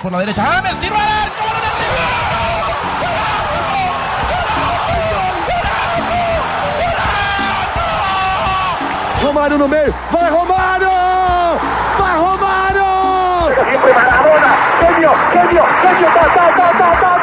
por la derecha. ¡James, tiro al arco! Romário no meio, vai Romário! Vai Romário! Siempre Maradona, genio, genio, genio, ta, ta, ta, ta, ta,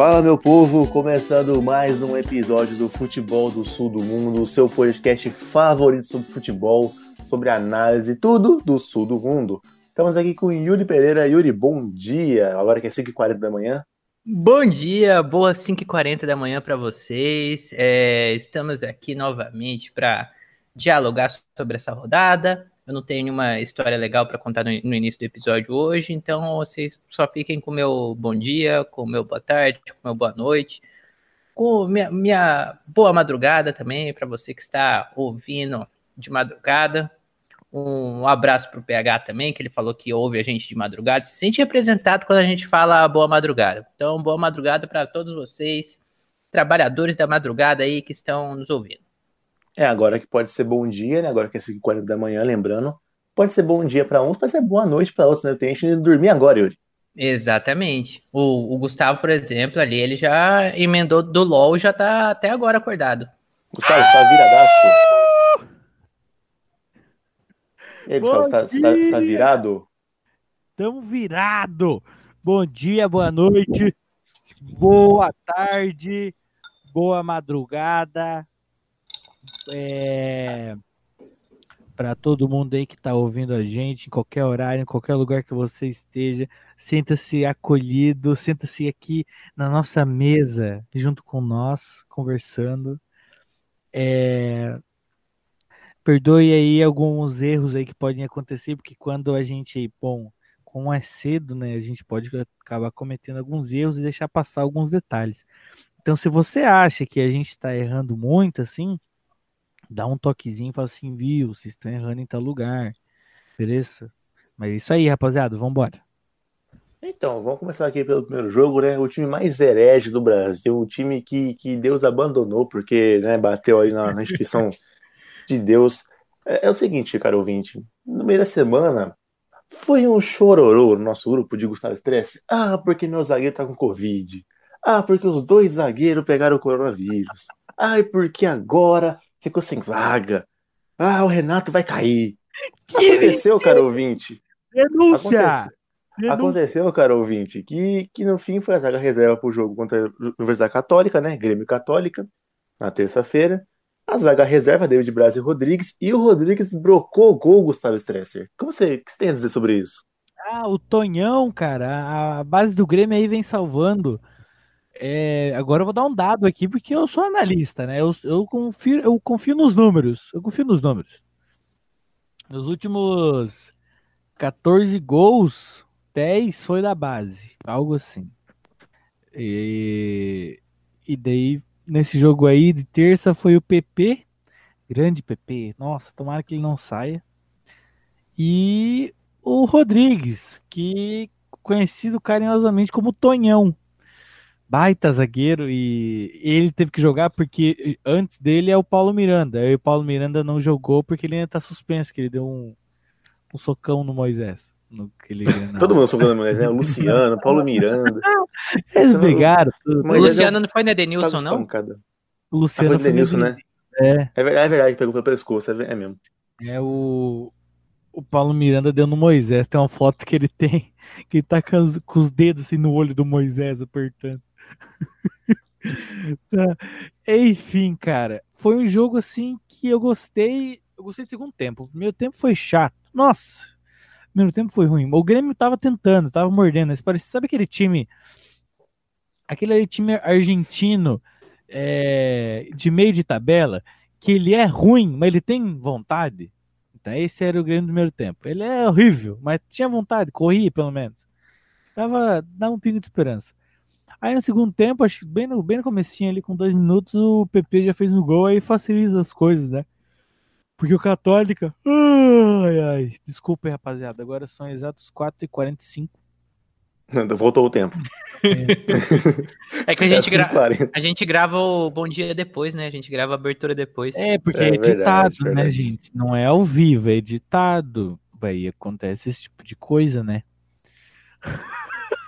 Fala, meu povo! Começando mais um episódio do Futebol do Sul do Mundo, o seu podcast favorito sobre futebol, sobre análise, tudo do Sul do Mundo. Estamos aqui com Yuri Pereira. Yuri, bom dia! Agora que é 5h40 da manhã. Bom dia, boas 5h40 da manhã para vocês. É, estamos aqui novamente para dialogar sobre essa rodada. Eu não tenho nenhuma história legal para contar no, no, início do episódio hoje, então vocês só fiquem com o meu bom dia, com o meu boa tarde, com o meu boa noite, com minha, minha boa madrugada também, para você que está ouvindo de madrugada. Um abraço para o PH também, que ele falou que ouve a gente de madrugada. Se sente representado quando a gente fala boa madrugada. Então, boa madrugada para todos vocês, trabalhadores da madrugada aí que estão nos ouvindo. É, agora que pode ser bom dia, né? Agora que é 5h40 da manhã, lembrando. Pode ser bom dia para uns, pode ser boa noite para outros, né? Tem gente dormir agora, Yuri. Exatamente. O, o, Gustavo, por exemplo, ali, ele já emendou do LOL, já tá até agora acordado. Gustavo, você tá viradaço? E aí, Gustavo, você tá, você, tá, você tá virado? Tamo virado! Bom dia, boa noite, boa tarde, boa madrugada, é, para todo mundo aí que está ouvindo a gente, em qualquer horário, em qualquer lugar que você esteja, sinta-se acolhido, sinta-se aqui na nossa mesa, junto com nós, conversando. É, perdoe aí alguns erros aí que podem acontecer, porque quando a gente, bom, como é cedo, né, a gente pode acabar cometendo alguns erros e deixar passar alguns detalhes. Então, se você acha que a gente está errando muito, assim, dá um toquezinho e fala assim, viu, vocês estão errando em tal lugar. Beleza? Mas é isso aí, rapaziada, vambora. Então, vamos começar aqui pelo primeiro jogo, né? O time mais herege do Brasil, o time que, que Deus abandonou, porque né, bateu aí na, na instituição de Deus. É, é, o seguinte, cara ouvinte, no meio da semana foi um chororô no nosso grupo de Gustavo Estresse. Ah, porque meu zagueiro tá com Covid. Ah, porque os dois zagueiros pegaram o coronavírus. Ai, porque agora ficou sem zaga. Ah, o Renato vai cair. Que Aconteceu, cara ouvinte. Denúncia! Aconteceu, Aconteceu, cara ouvinte, que, que no fim foi a zaga reserva pro jogo contra a Universidade Católica, né? Grêmio Católica, na terça-feira. A zaga reserva, David Braz e Rodrigues, e o Rodrigues brocou o gol, Gustavo Stresser. Como você, o que você tem a dizer sobre isso? Ah, o Tonhão, cara, a base do Grêmio aí vem salvando. É, agora eu vou dar um dado aqui, porque eu sou analista, né? Eu, eu, confio, eu confio nos números. Eu confio nos números. Nos últimos 14 gols, 10 foi da base. Algo assim. E, e daí, nesse jogo aí, de terça, foi o PP. Grande PP. Nossa, tomara que ele não saia. E o Rodrigues, que conhecido carinhosamente como Tonhão baita zagueiro e ele teve que jogar porque antes dele é o Paulo Miranda. Aí o Paulo Miranda não jogou porque ele ainda tá suspenso, que ele deu um, um socão no Moisés. No, ele, Todo mundo socando no Moisés, né? O Luciano, Paulo Miranda. Eles brigaram. O Luciano não foi na Denilson, não? O Luciano ah, foi Denilson, né? É. É verdade, é verdade, pegou pelo pescoço, é, é mesmo. É o, o Paulo Miranda deu no Moisés. Tem uma foto que ele tem, que ele tá com os, com os dedos assim no olho do Moisés apertando. Tá. Enfim, cara, foi um jogo assim que eu gostei. Eu gostei do segundo tempo. O primeiro tempo foi chato. Nossa, o primeiro tempo foi ruim. O Grêmio tava tentando, tava mordendo. sabe aquele time. Aquele time argentino é, de meio de tabela que ele é ruim, mas ele tem vontade. Então esse era o Grêmio do primeiro tempo. Ele é horrível, mas tinha vontade, corria pelo menos. Dava, dava um pingo de esperança. Aí no segundo tempo, acho que bem no, bem no comecinho ali, com dois minutos, o PP já fez um gol, aí facilita as coisas, né? Porque o Católica. Ai, ai. Desculpa aí, rapaziada. Agora são exatos 4h45. Voltou o tempo. É que a É gente, gra- 5h40. a gente grava o Bom Dia depois, né? A gente grava a abertura depois. É, porque É é, verdade, editado, né, verdade. gente? Não é ao vivo, é editado. Aí acontece esse tipo de coisa, né?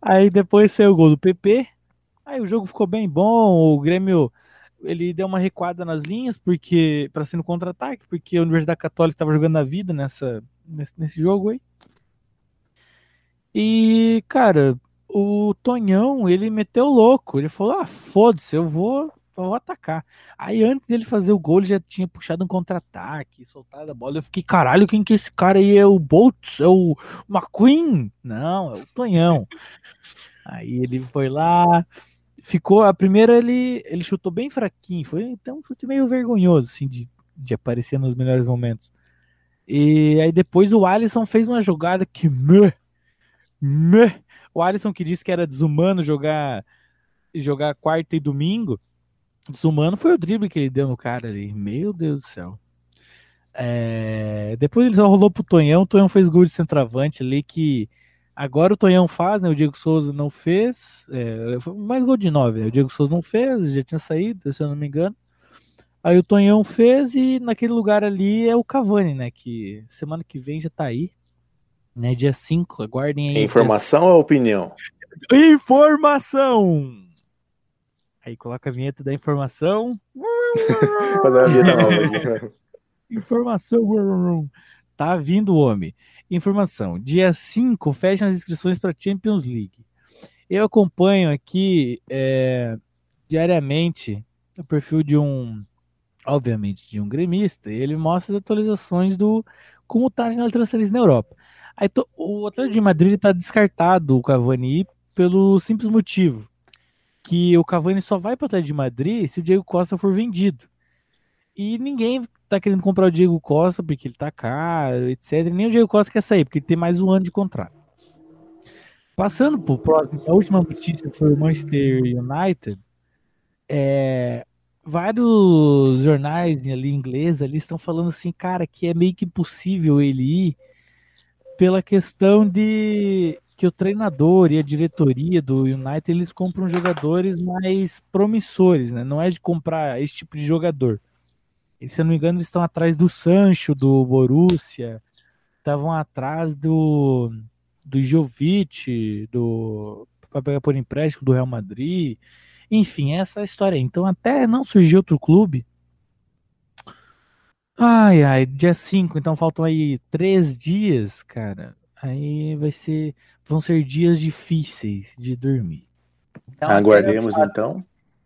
aí depois saiu o gol do PP. Aí o jogo ficou bem bom. O Grêmio ele deu uma recuada nas linhas porque para ser no contra-ataque, porque a Universidade Católica estava jogando na vida nessa nesse, nesse jogo aí. E cara, o Tonhão ele meteu louco. Ele falou: "Ah, foda-se, eu vou vou atacar". Aí antes dele fazer o gol, ele já tinha puxado um contra-ataque, soltado a bola. Eu fiquei, caralho, quem que é esse cara aí? É o Boltz? É o McQueen? Não, é o Tonhão. Aí ele foi lá, ficou. A primeira ele, ele chutou bem fraquinho, foi até um chute meio vergonhoso, assim, de, de aparecer nos melhores momentos. E aí depois o Alisson fez uma jogada que. meh, meh. O Alisson que disse que era desumano jogar, jogar quarta e domingo. Desumano foi o drible que ele deu no cara ali. Meu Deus do céu. É, Depois ele só rolou pro Tonhão. O Tonhão fez gol de centroavante ali que agora o Tonhão faz, né? O Diego Souza não fez. É, foi mais gol de nove. Né? O Diego Souza não fez, já tinha saído, se eu não me engano. Aí o Tonhão fez e naquele lugar ali é o Cavani, né? Que semana que vem já tá aí. Né, dia 5, aguardem aí. É Informação ou opinião? Informação! Aí coloca a vinheta da informação. Fazer uma vinheta nova. Informação. Tá vindo o homem. Informação. Dia 5 fecham as inscrições para Champions League. Eu acompanho aqui é, diariamente o perfil de um, obviamente, de um gremista. E ele mostra as atualizações do como tá na transferência na Europa. Aí to- o Atlético de Madrid está descartado o Cavani pelo simples motivo que o Cavani só vai para o Atlético de Madrid se o Diego Costa for vendido. E ninguém tá querendo comprar o Diego Costa porque ele tá caro, etc. Nem o Diego Costa quer sair, porque ele tem mais um ano de contrato. Passando pro próximo, a última notícia foi o Manchester United. É, vários jornais ali ingleses ali estão falando assim, cara, que é meio que impossível ele ir pela questão de que o treinador e a diretoria do United eles compram jogadores mais promissores, né? Não é de comprar esse tipo de jogador. E, se eu não me engano, eles estão atrás do Sancho, do Borussia, estavam atrás do do Jovic, do para pegar por empréstimo do Real Madrid. Enfim, essa é história. aí. Então, até não surgiu outro clube. Ai, ai, dia 5, então faltam aí três dias, cara. Aí vai ser. Vão ser dias difíceis de dormir. Então, Aguardemos até, então.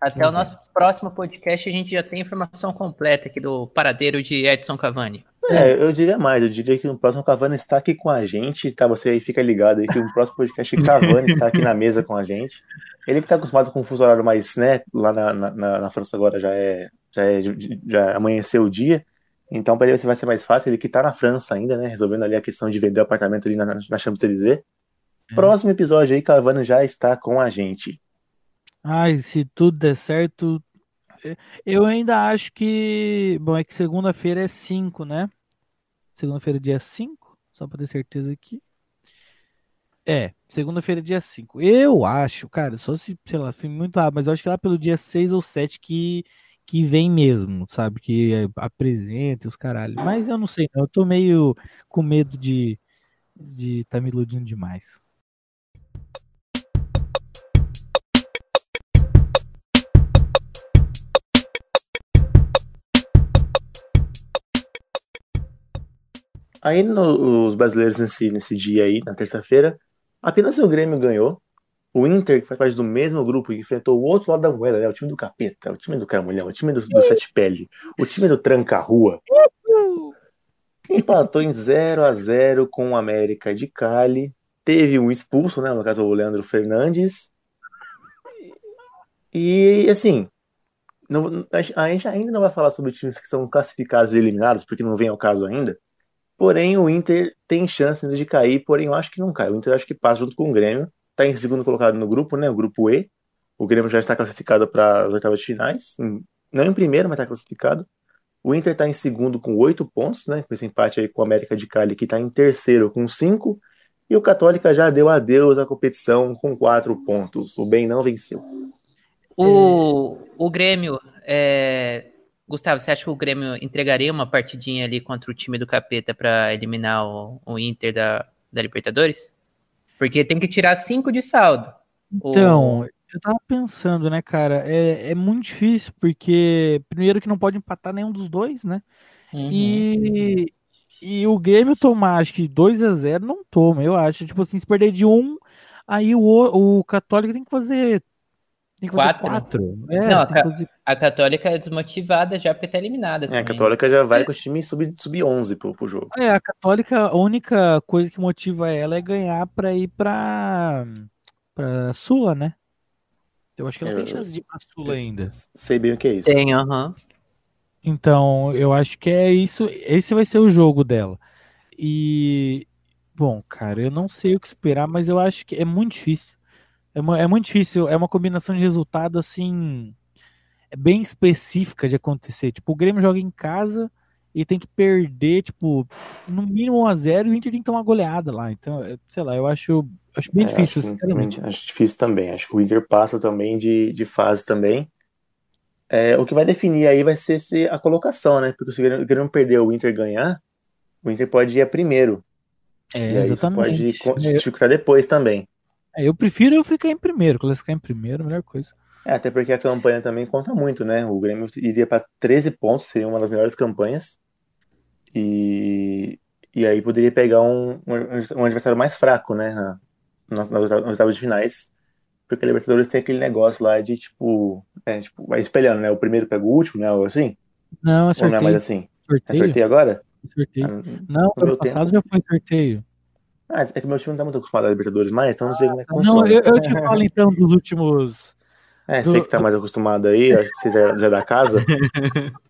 até o nosso próximo podcast a gente já tem informação completa aqui do paradeiro de Edson Cavani. É, eu diria mais, eu diria que o próximo Cavani está aqui com a gente, tá? Você aí fica ligado aí que o próximo podcast Cavani está aqui na mesa com a gente. Ele que está acostumado com o fuso horário mais, né? Lá na, na, na- na França agora já é, já é já amanheceu o dia. Então para ele vai ser mais fácil, ele que tá na França ainda, né? Resolvendo ali a questão de vender o apartamento ali na, na Champs-Élysées. Próximo episódio aí, Cavani já está com a gente. Ai, se tudo der certo. é, Eu ainda acho que. Bom, é que segunda-feira é 5, né? Segunda-feira é dia 5, só pra ter certeza aqui. É, segunda-feira é dia 5. Eu acho, cara, só se, sei lá, se muito rápido, mas eu acho que lá pelo dia 6 ou 7 que, que vem mesmo, sabe? Que é, apresenta os caralho. Mas eu não sei. Eu tô meio com medo de de tá me iludindo demais. Aí no- os brasileiros nesse, nesse dia aí, na terça-feira, apenas o Grêmio ganhou. O Inter, que faz parte do mesmo grupo, enfrentou o outro lado da moeda, né? O time do capeta, o time do caramulhão, o time do, do sete pele, o time do tranca-rua. Empatou em 0 a 0 com o América de Cali. Teve um expulso, né? No caso, o Leandro Fernandes. E, assim, não- a gente- a gente ainda não vai falar sobre times que são classificados e eliminados, porque não vem ao caso ainda. Porém, o Inter tem chance ainda de cair, porém eu acho que não cai. O Inter acho que passa junto com o Grêmio. Está em segundo colocado no grupo, né? O grupo E. O Grêmio já está classificado para as oitavas de finais. Não em primeiro, mas está classificado. O Inter está em segundo com oito pontos, né? Com esse empate aí com o América de Cali, que está em terceiro com cinco. E o Católica já deu adeus à competição com quatro pontos. O bem não venceu. O, o Grêmio, é, Gustavo, você acha que o Grêmio entregaria uma partidinha ali contra o time do Capeta para eliminar o, o Inter da, da Libertadores? Porque tem que tirar cinco de saldo. Então, eu tava pensando, né, cara? É, é muito difícil, porque primeiro que não pode empatar nenhum dos dois, né? Uhum. E, e o Grêmio tomar, acho que 2 a 0 não toma, eu acho. Tipo assim, se perder de um, aí o, o Católico tem que fazer. Tem que Quatro? quatro. É, Não, ca- fazer- A Católica é desmotivada já porque tá eliminada. É, a. Católica já vai com o time sub- sub-11 pro, pro jogo. É, a Católica, a única coisa que motiva ela é ganhar pra ir pra, pra Sula, né? Eu acho que ela tem Eu- chance de ir pra Sula ainda. Sei bem o que é isso. Tem, aham. Então, eu acho que é isso. Esse vai ser o jogo dela. E, bom, cara, eu não sei o que esperar, mas eu acho que é muito difícil. É, mu- é muito difícil. É uma combinação de resultado, assim, é bem específica de acontecer. Tipo, o Grêmio joga em casa e tem que perder, tipo, no mínimo 1x0 e o Inter tem que tomar uma goleada lá. Então, é, sei lá, eu acho, acho bem É, difícil, acho, sinceramente. acho difícil também. Acho que o Inter passa também de, de fase também. É, o que vai definir aí vai ser se a colocação, né? Porque se o Grêmio- perder o Inter ganhar, o Inter pode ir a primeiro. É, e pode exatamente. É, dificultar depois também. É, eu prefiro eu ficar em primeiro, classificar em primeiro, a melhor coisa. É, até porque a campanha também conta muito, né? O Grêmio iria para 13 pontos, seria uma das melhores campanhas. E, e aí poderia pegar um, um, adversário mais fraco, né? Na, nas, nas nas oitavas de finais. Porque a Libertadores tem aquele negócio lá de tipo, é, tipo, vai espelhando, né? O primeiro pega o último, né? Ou assim? Não, é Ou não é sorteio. mais assim? É sorteio. sorteio agora? sorteio. Ah, Não, no ano passado tempo. já foi sorteio. Ah, é que meu time não tá muito acostumado a Libertadores mais, então não sei como é que Não, funciona. eu, eu te falo então dos últimos. É, sei que tá mais acostumado aí, acho que vocês já, já é da casa.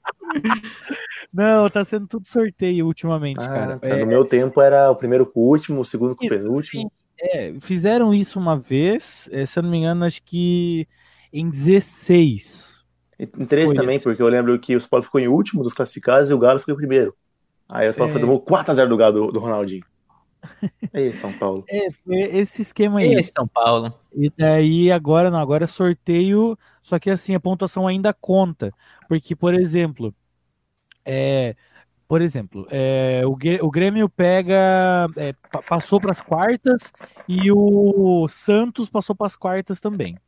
Não, tá sendo tudo sorteio ultimamente, Ah, cara. tá. É, No meu tempo era o primeiro com o último, o segundo com o penúltimo. sim, é, fizeram isso uma vez, é, se eu não me engano, acho que em 16. E Em três Foi também, isso. porque eu lembro que o São Paulo ficou em último dos classificados e o Galo ficou em primeiro. Aí o São Paulo É. tomou 4x0 do Galo do, do Ronaldinho. Aí, São Paulo. É, foi esse esquema aí. E São Paulo. E daí agora não, agora é sorteio, só que assim, a pontuação ainda conta. Porque, por exemplo, é, por exemplo, é, o, o Grêmio pega, é, pa- passou para as quartas e o Santos passou para as quartas também,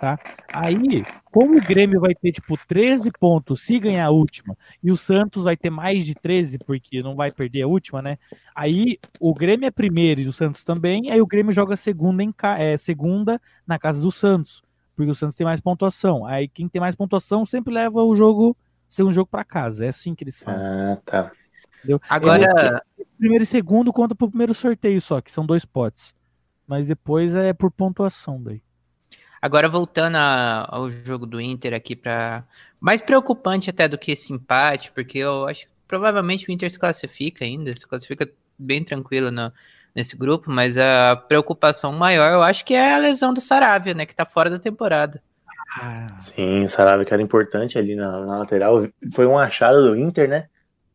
tá? Aí, como o Grêmio vai ter tipo 13 pontos se ganhar a última e o Santos vai ter mais de 13 porque não vai perder a última, né? Aí o Grêmio é primeiro e o Santos também, aí o Grêmio joga segunda em ca- é, segunda na casa do Santos, porque o Santos tem mais pontuação. Aí quem tem mais pontuação sempre leva o jogo, segundo jogo para casa. É assim que eles falam. Ah, tá. entendeu? Agora, Primeiro e segundo conta pro primeiro sorteio só, que são dois potes. Mas depois é por pontuação daí. Agora voltando a- ao jogo do Inter aqui para mais preocupante até do que esse empate, porque eu acho que provavelmente o Inter se classifica ainda, se classifica bem tranquilo no- nesse grupo, mas a preocupação maior eu acho que é a lesão do Saravia, né, que tá fora da temporada. Ah, Sim, o Sarabia que era importante ali na, na lateral. Foi um achado do Inter, né?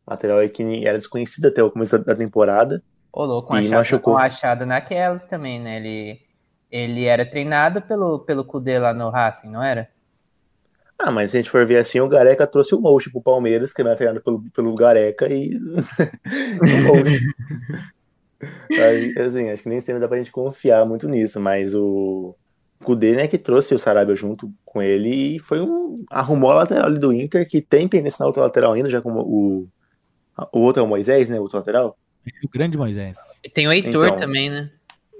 Lateral aí que era desconhecido até o começo da, da temporada. Ô, louco, um achado, machucou. um achado naquelas também, né? Ele, ele era treinado pelo, pelo Kudê lá no Racing, não era? Ah, mas se a gente for ver assim, o Gareca trouxe o Mouche pro Palmeiras, que era treinado pelo, pelo Gareca, e o Mouche. Aí, assim, acho que nem sempre dá pra gente confiar muito nisso, mas o Kudê, né, que trouxe o Sarabia junto com ele e foi um. arrumou a lateral ali do Inter, que tem pendência na outra lateral ainda, já como o. O outro é o Moisés, né? O outro lateral. o grande Moisés. E tem o Heitor Então. também, né?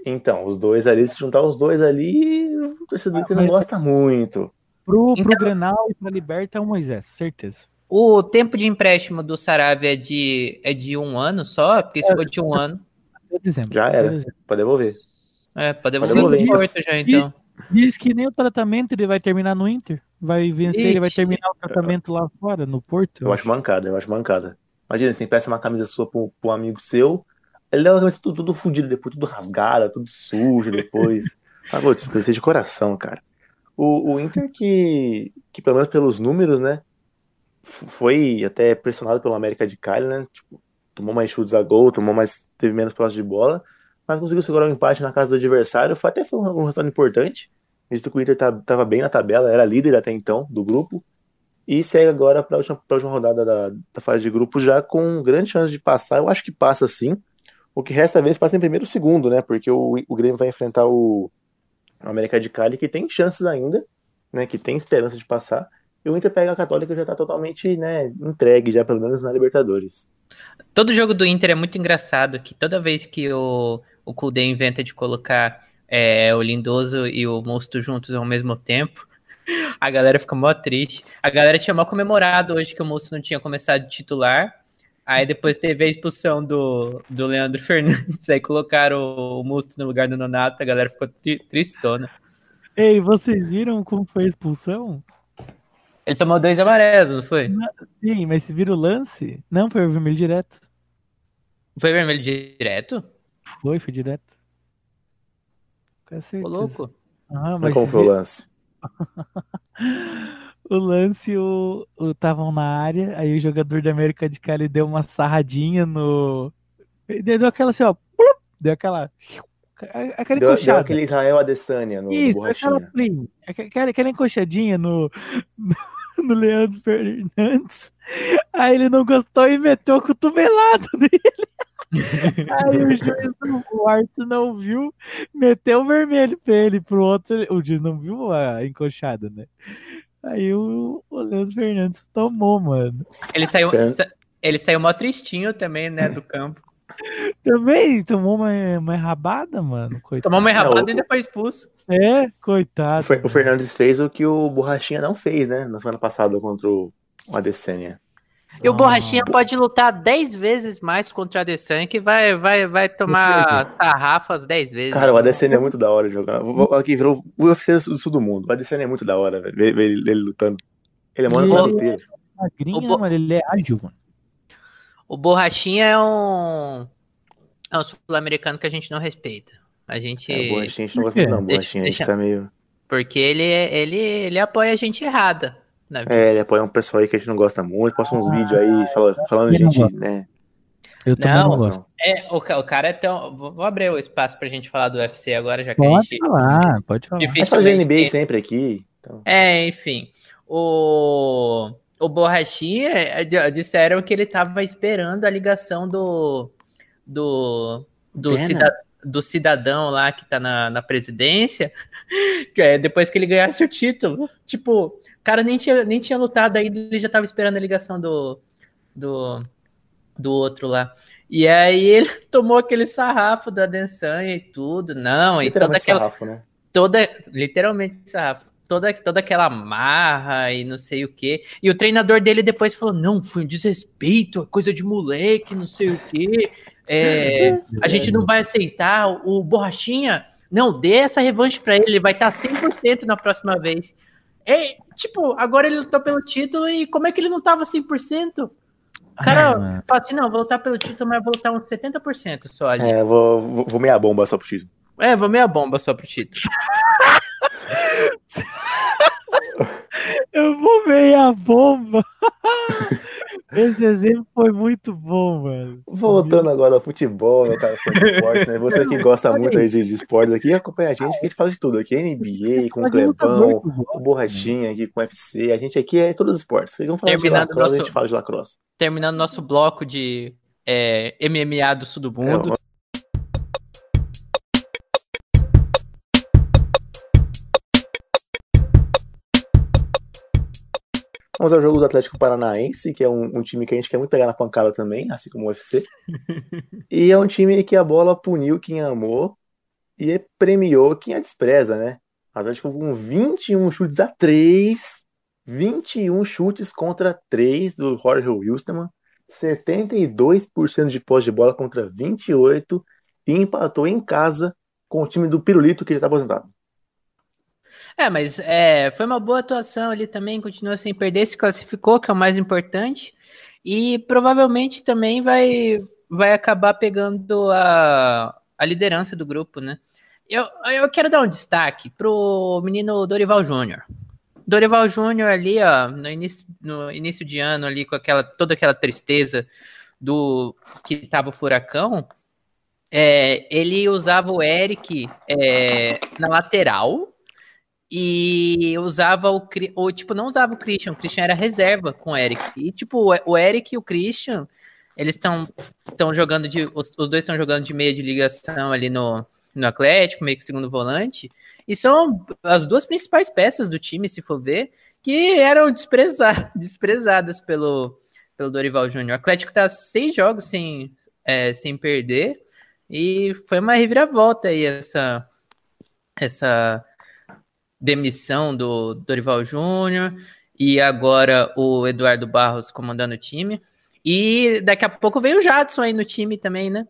Então, os dois ali, se juntar os dois ali, o torcedor do Inter não gosta muito. Pro, pro Então- Grenal e pra Liberta é o Moisés, certeza. O tempo de empréstimo do Saravia é de, é de um ano só? Porque se for de um ano, dezembro. Já era. dezembro. Pode devolver. é, pode Pode devolver devolver. o Porto já, então. Diz que nem o tratamento ele vai terminar no Inter. Vai vencer, ele vai Ixi. terminar o tratamento lá fora, no Porto. Eu acho mancada, eu acho mancada. Imagina, você empresta uma camisa sua pra pra um amigo seu, ele leva a camisa tudo, tudo fudido depois, tudo rasgada, tudo sujo depois. Ah, pô, isso precisa de coração, cara. O, o Inter que, que, pelo menos pelos números, né, foi até pressionado pelo América de Cali, né, tipo, tomou mais chutes a gol, tomou mais, teve menos posse de bola, mas conseguiu segurar o empate na casa do adversário, foi até foi um, um resultado importante, visto que o Inter tá, tava bem na tabela, era líder até então do grupo, e segue agora para a última, pra última rodada da, da fase de grupos já com grande chance de passar. Eu acho que passa sim. O que resta ver se passa em primeiro ou segundo, né? Porque o, o Grêmio vai enfrentar o, América de Cali, que tem chances ainda, né? Que tem esperança de passar. E o Inter pega a Católica já tá totalmente né, entregue, já pelo menos na Libertadores. Todo jogo do Inter é muito engraçado, que toda vez que o, o Kudê inventa de colocar é, o Lindoso e o Mosto juntos ao mesmo tempo, a galera fica mó triste. A galera tinha mó comemorado hoje que o Mosto não tinha começado de titular. Aí depois teve a expulsão do, do Leandro Fernandes, aí colocaram o, o Musto no lugar do Nonato, a galera ficou tri, tristona. Ei, vocês viram como foi a expulsão? Ele tomou dois amarelos, não foi? Sim, mas se vira o lance? Não, foi o vermelho direto. Foi vermelho direto? Foi, foi direto. Com Ô, certeza. louco. Ah, Mas como foi o lance? o lance, o estavam na área, aí o jogador da América de Cali deu uma sarradinha no. Ele Deu aquela assim, ó. plup, Deu aquela. Aquela Deu, deu encoxada. aquele Israel Adesanya no, no Isso, aquela, plim, aquela, aquela encoxadinha no, no, no Leandro Fernandes. Aí ele não gostou e meteu o cotovelado nele. Aí o juiz, não- o Arthur não viu, meteu o vermelho pra ele, pro outro. O juiz não viu a encoxada, né? Aí o, o Leandro Fernandes tomou, mano. Ele saiu, ele saiu mó tristinho também, né, do campo. Também tomou uma, uma rabada, mano. Coitado. Tomou uma enrabada Não, o- e depois expulso. É, O, coitado. Fer- o Fernandes fez o que o Borrachinha não fez, né? Na semana passada contra o, o Adesanya. E o Ah. Borrachinha pode lutar 10 vezes mais contra a Adesanya, que vai, vai, vai tomar sarrafas 10 vezes. Cara, o Adesanya é muito da hora de jogar. Aqui virou o UFC do sul do mundo. O Adesanya é muito da hora, velho. Ver, ele, ele lutando. Ele é ele- inteiro. Magrinho, O Bo- mano? Ele é ágil, mano. O Borrachinha é um. É um sul-americano que a gente não respeita. A gente. É, o Borrachinha a gente não gosta não. O Borrachinha a gente Deixa- tá meio. Porque ele, ele, ele apoia a gente errada. Na vida. É, ele apoia um pessoal aí que a gente não gosta muito. Posta uns Ah, vídeos aí fala- falando não gente, gosto. né? Eu também Não, não gosto. É, o, o cara é tão. Vou vou abrir o espaço pra gente falar do UFC agora, já que a Pode gente. falar, pode falar. A gente fala de dificilmente NBA tem- sempre aqui. Então. É, enfim. O, o Borrachinha di- disseram que ele tava esperando a ligação do. Do. Do, Pena. cida- do cidadão lá que tá na, na presidência, que é depois que ele ganhasse o título. Tipo, cara nem tinha, nem tinha lutado ainda, ele já tava esperando a ligação do. Do, do outro lá. E aí ele tomou aquele sarrafo da Adesanya e tudo. Não, e toda Literalmente aquela sarrafo, né? toda, literalmente, sarrafo, toda, toda aquela marra e não sei o quê. E o treinador dele depois falou: não, foi um desrespeito, é coisa de moleque, não sei o quê. É, a gente não vai aceitar. O Borrachinha, não, dê essa revanche pra ele, ele vai estar 100% na próxima vez. É, tipo, agora ele lutou pelo título e como é que ele não tava 100%? O cara Ah, fala assim: não, vou lutar pelo título, mas vou lutar uns 70% só ali. É, vou, vou, vou meia bomba só pro título. É, vou meia bomba só pro título. Eu vou meia bomba. Esse exemplo foi muito bom, mano. Voltando agora ao futebol, meu cara, fã de esportes, né? Você que gosta muito aí de, de esportes aqui, acompanha a gente, que a gente fala de tudo aqui, NBA, com o tá Clebão, com o Borrachinha aqui, com o UFC, a gente aqui é todos os esportes. Vamos falar de Terminando lacrosse, a nosso- gente fala de lacrosse. terminando nosso bloco de é, MMA do sul do mundo. É, Vamos ao jogo do Atlético Paranaense, que é um, um time que a gente quer muito pegar na pancada também, assim como o UFC. e é um time que a bola puniu quem amou e premiou quem a despreza, né? O Atlético com 21 chutes a 3, 21 chutes contra 3 do Jorge Wilstermann, 72% de posse de bola contra 28 e empatou em casa com o time do Pirulito que já está aposentado. É, mas é, foi uma boa atuação ali também, continua sem perder, se classificou, que é o mais importante, e provavelmente também vai, vai acabar pegando a, a liderança do grupo, né? Eu, eu quero dar um destaque pro menino Dorival Júnior. Dorival Júnior ali, ó, no início, no início de ano ali, com aquela, toda aquela tristeza do que tava o furacão, é, ele usava o Eric é, na lateral e usava o, ou tipo, não usava o Christian, o Christian era reserva com o Eric. E tipo, o Eric e o Christian, eles estão jogando de os, os dois estão jogando de meia de ligação ali no, no Atlético, meio que segundo volante, e são as duas principais peças do time, se for ver, que eram desprezar, desprezadas pelo, pelo Dorival Júnior. O Atlético está seis jogos sem, é, sem perder, e foi uma reviravolta aí essa, essa demissão do Dorival Júnior e agora o Eduardo Barros comandando o time. E daqui a pouco veio o Jadson aí no time também, né?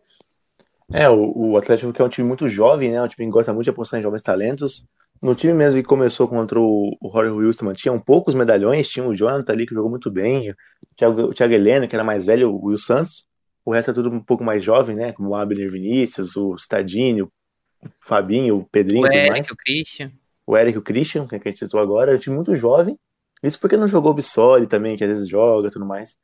É, o, o Atlético que é um time muito jovem, né? Um time que gosta muito de apostar em jovens talentos. No time mesmo que começou contra o, o Rory Wilson, tinham poucos medalhões, tinha o Jonathan ali que jogou muito bem, o Thiago, o Thiago Helena, que era mais velho, o Will Santos. O resto é tudo um pouco mais jovem, né? Como o Abner Vinícius, o Stadinho, o Fabinho, o Pedrinho o Eric, o Christian. O Eric e o Christian, que a gente citou agora, é um time muito jovem. Isso porque não jogou o Bissoli também, que às vezes joga e tudo mais.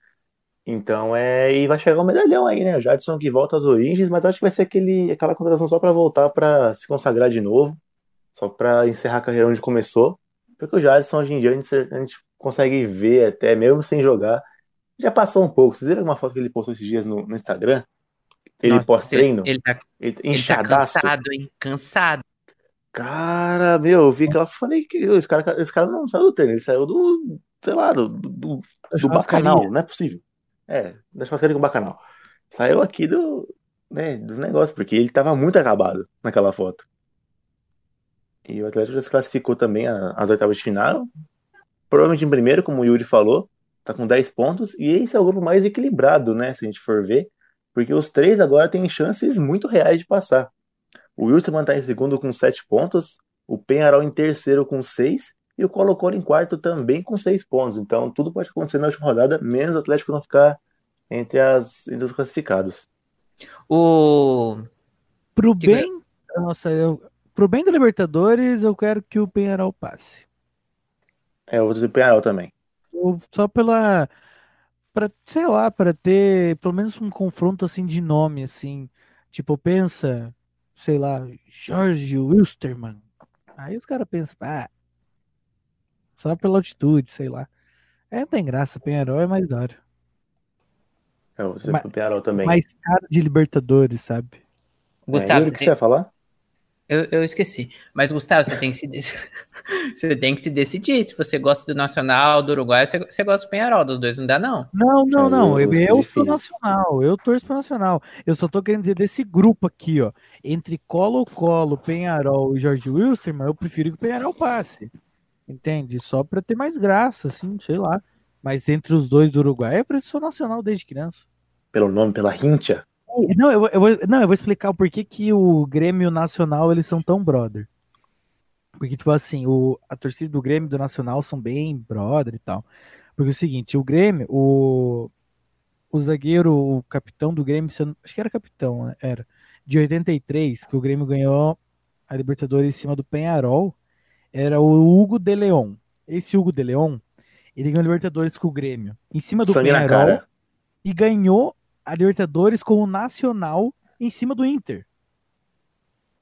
Então é. E vai chegar um medalhão aí, né? O Jadson que volta às origens, mas acho que vai ser aquele, aquela contratação só para voltar para se consagrar de novo, só para encerrar a carreira onde começou. Porque o Jadson hoje em dia a gente, a gente consegue ver até, mesmo sem jogar, já passou um pouco. Vocês viram uma foto que ele postou esses dias no, no Instagram? Ele Nossa, pós-treino? Ele, ele tá, Ele, ele tá cansado, hein? Cansado. Cara, meu, eu vi que ela falei que esse cara, esse cara não saiu do treino, ele saiu do, sei lá, do, do, do bacanal, não é possível. É, da churrascaria com bacanal. Saiu aqui do, né, do negócio, porque ele tava muito acabado naquela foto. E o Atlético já se classificou também às oitavas de final. Provavelmente em primeiro, como o Yuri falou, tá com 10 pontos, e esse é o grupo mais equilibrado, né, se a gente for ver, porque os três agora têm chances muito reais de passar. O Wilson tá em segundo com 7 pontos, o Penharol em terceiro com 6 e o Colo-Colo em quarto também com 6 pontos. Então tudo pode acontecer na última rodada, menos o Atlético não ficar entre, as, entre os classificados. O. Pro Que bem da nossa, eu, pro bem da Libertadores, eu quero que o Penharol passe. É, eu vou dizer Penharol também. Eu- só pela para, sei lá, para ter pelo menos um confronto assim de nome assim. Tipo, pensa, sei lá, Jorge Wilstermann. Aí os caras pensam, ah, só pela altitude, sei lá. É, não tem graça, Penharol é mais da hora. Vou dizer Mas- Penharol também. Mais cara de Libertadores, sabe? É, Gustavo, você que você vai falar? Eu, eu esqueci. Mas, Gustavo, você tem que se dec- você tem que se decidir. Se você gosta do Nacional, do Uruguai, você, você gosta do Penharol. Dos dois não dá, não. Não, não, É, não. eu- Eu, difícil. sou nacional. Eu torço pro nacional. Eu só tô querendo dizer desse grupo aqui, ó. Entre Colo-Colo, Penharol e Jorge Wilstermann, eu prefiro que o Penharol passe. Entende? Só pra ter mais graça, assim, sei lá. Mas entre os dois do Uruguai, eu preciso nacional desde criança. Pelo nome, pela rincha? Não, eu, vou- eu vou, não, eu vou explicar o porquê que o Grêmio e o Nacional eles são tão brother. Porque, tipo assim, o, a torcida do Grêmio e do Nacional são bem brother e tal. Porque é o seguinte, o Grêmio, o, o zagueiro, o capitão do Grêmio, acho que era capitão, né? Era. De 83, que o Grêmio ganhou a Libertadores em cima do Penharol, era o Hugo de Leon. Esse Hugo de Leon, ele ganhou a Libertadores com o Grêmio. Em cima do Sangue Penharol e ganhou a Libertadores com o Nacional em cima do Inter.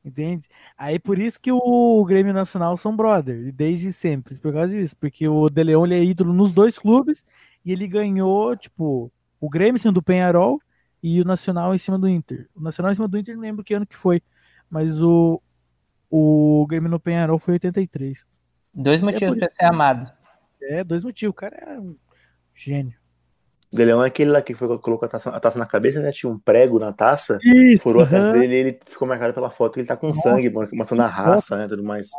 Entende? Aí por isso que o Grêmio Nacional são brother, desde sempre, por causa disso, porque o De Leon ele é ídolo nos dois clubes e ele ganhou, tipo, o Grêmio em cima do Penharol e o Nacional em cima do Inter. O Nacional em cima do Inter não lembro que ano que foi, mas o o Grêmio no Penharol foi 83. Dois motivos por pra ser amado. É, dois motivos, o cara é um gênio. O De Leão é aquele lá que foi, colocou a taça, a taça na cabeça, né? Tinha um prego na taça, Isso, furou a testa aham. dele e ele ficou marcado pela foto que ele tá com Nossa, sangue, mostrando a raça, né? Tudo mais.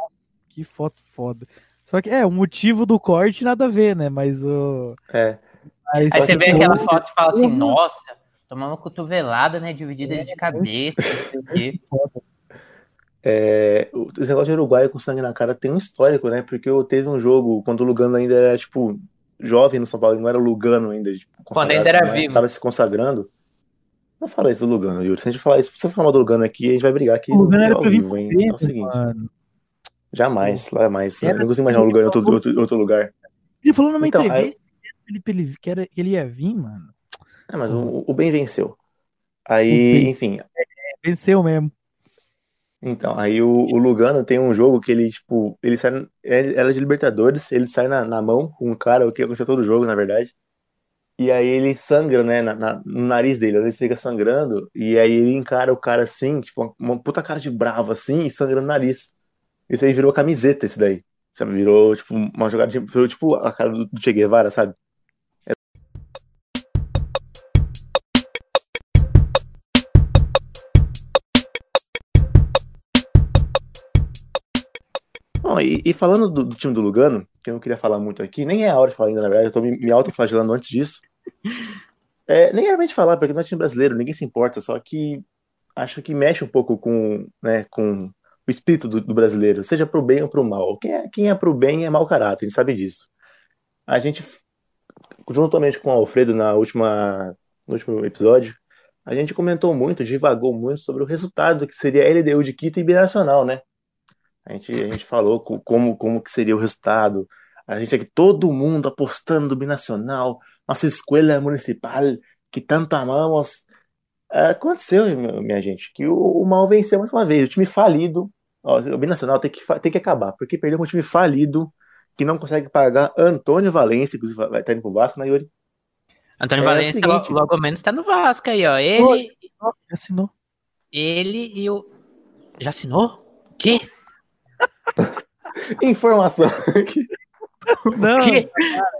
Que foto foda. Só que é, o motivo do corte nada a ver, né? Mas o. É. Aí Só você vê aquela foto e fala assim, Uhum. nossa, uma cotovelada, né? Dividida de cabeça, não sei o quê. É, esse negócio de Uruguai com sangue na cara tem um histórico, né? Porque eu teve um jogo quando o Lugano ainda era, tipo, jovem no São Paulo, ele não era o Lugano ainda, tipo, Quando ainda era mas vivo. Tava se consagrando. Não fala isso do Lugano, Yuri. Se a gente falar isso, se você falar mal do Lugano aqui, a gente vai brigar aqui O Lugano era pra vir vivo, hein? com Então é o seguinte, mano. jamais, jamais. Era Eu não consigo imaginar o Lugano em outro, outro, outro lugar. Ele falou numa Então, entrevista ele, ele- que, era, que ele ia vir, mano. É, mas o, o bem venceu. Aí, enfim, Venceu mesmo. Então, aí o, o Lugano tem um jogo que ele, tipo, ele sai, ele- ela é de Libertadores, ele sai na, na mão com um cara, o que aconteceu todo o jogo, na verdade. E aí ele sangra, né, na, na- no nariz dele, vezes fica sangrando, e aí ele encara o cara assim, tipo, uma, puta cara de bravo assim, e sangrando no nariz. Isso aí virou camiseta, esse daí. Sabe, virou, tipo, uma jogada, de, virou, tipo, a cara do Che Guevara, sabe? E, e falando do, do time do Lugano, que eu não queria falar muito aqui, nem é a hora de falar ainda, na verdade, eu tô me, me autoflagelando antes disso. É, nem é de falar, porque não é time brasileiro, ninguém se importa, só que acho que mexe um pouco com, né, com o espírito do, do brasileiro, seja pro bem ou pro mal. Quem é, quem é pro bem é mau caráter, a gente sabe disso. A gente, juntamente com o Alfredo na última, no último episódio, a gente comentou muito, divagou muito sobre o resultado que seria a LDU de Quito e Binacional, né? A gente, a gente falou co- como, como que seria o resultado. A gente aqui, todo mundo apostando no Binacional, nossa escola municipal, que tanto amamos. Ah, Aconteceu, minha gente, que o, o mal venceu mais uma vez. O time falido, ó, o Binacional tem que, tem que acabar, porque perdeu com um time falido, que não consegue pagar Antônio Valência, inclusive vai estar indo pro Vasco, né, Yuri? Antônio É Valência, seguinte. lo- logo menos, tá no Vasco aí, ó. Ele, Assinou. ele e o. Já assinou? O quê? Informação. Não, O?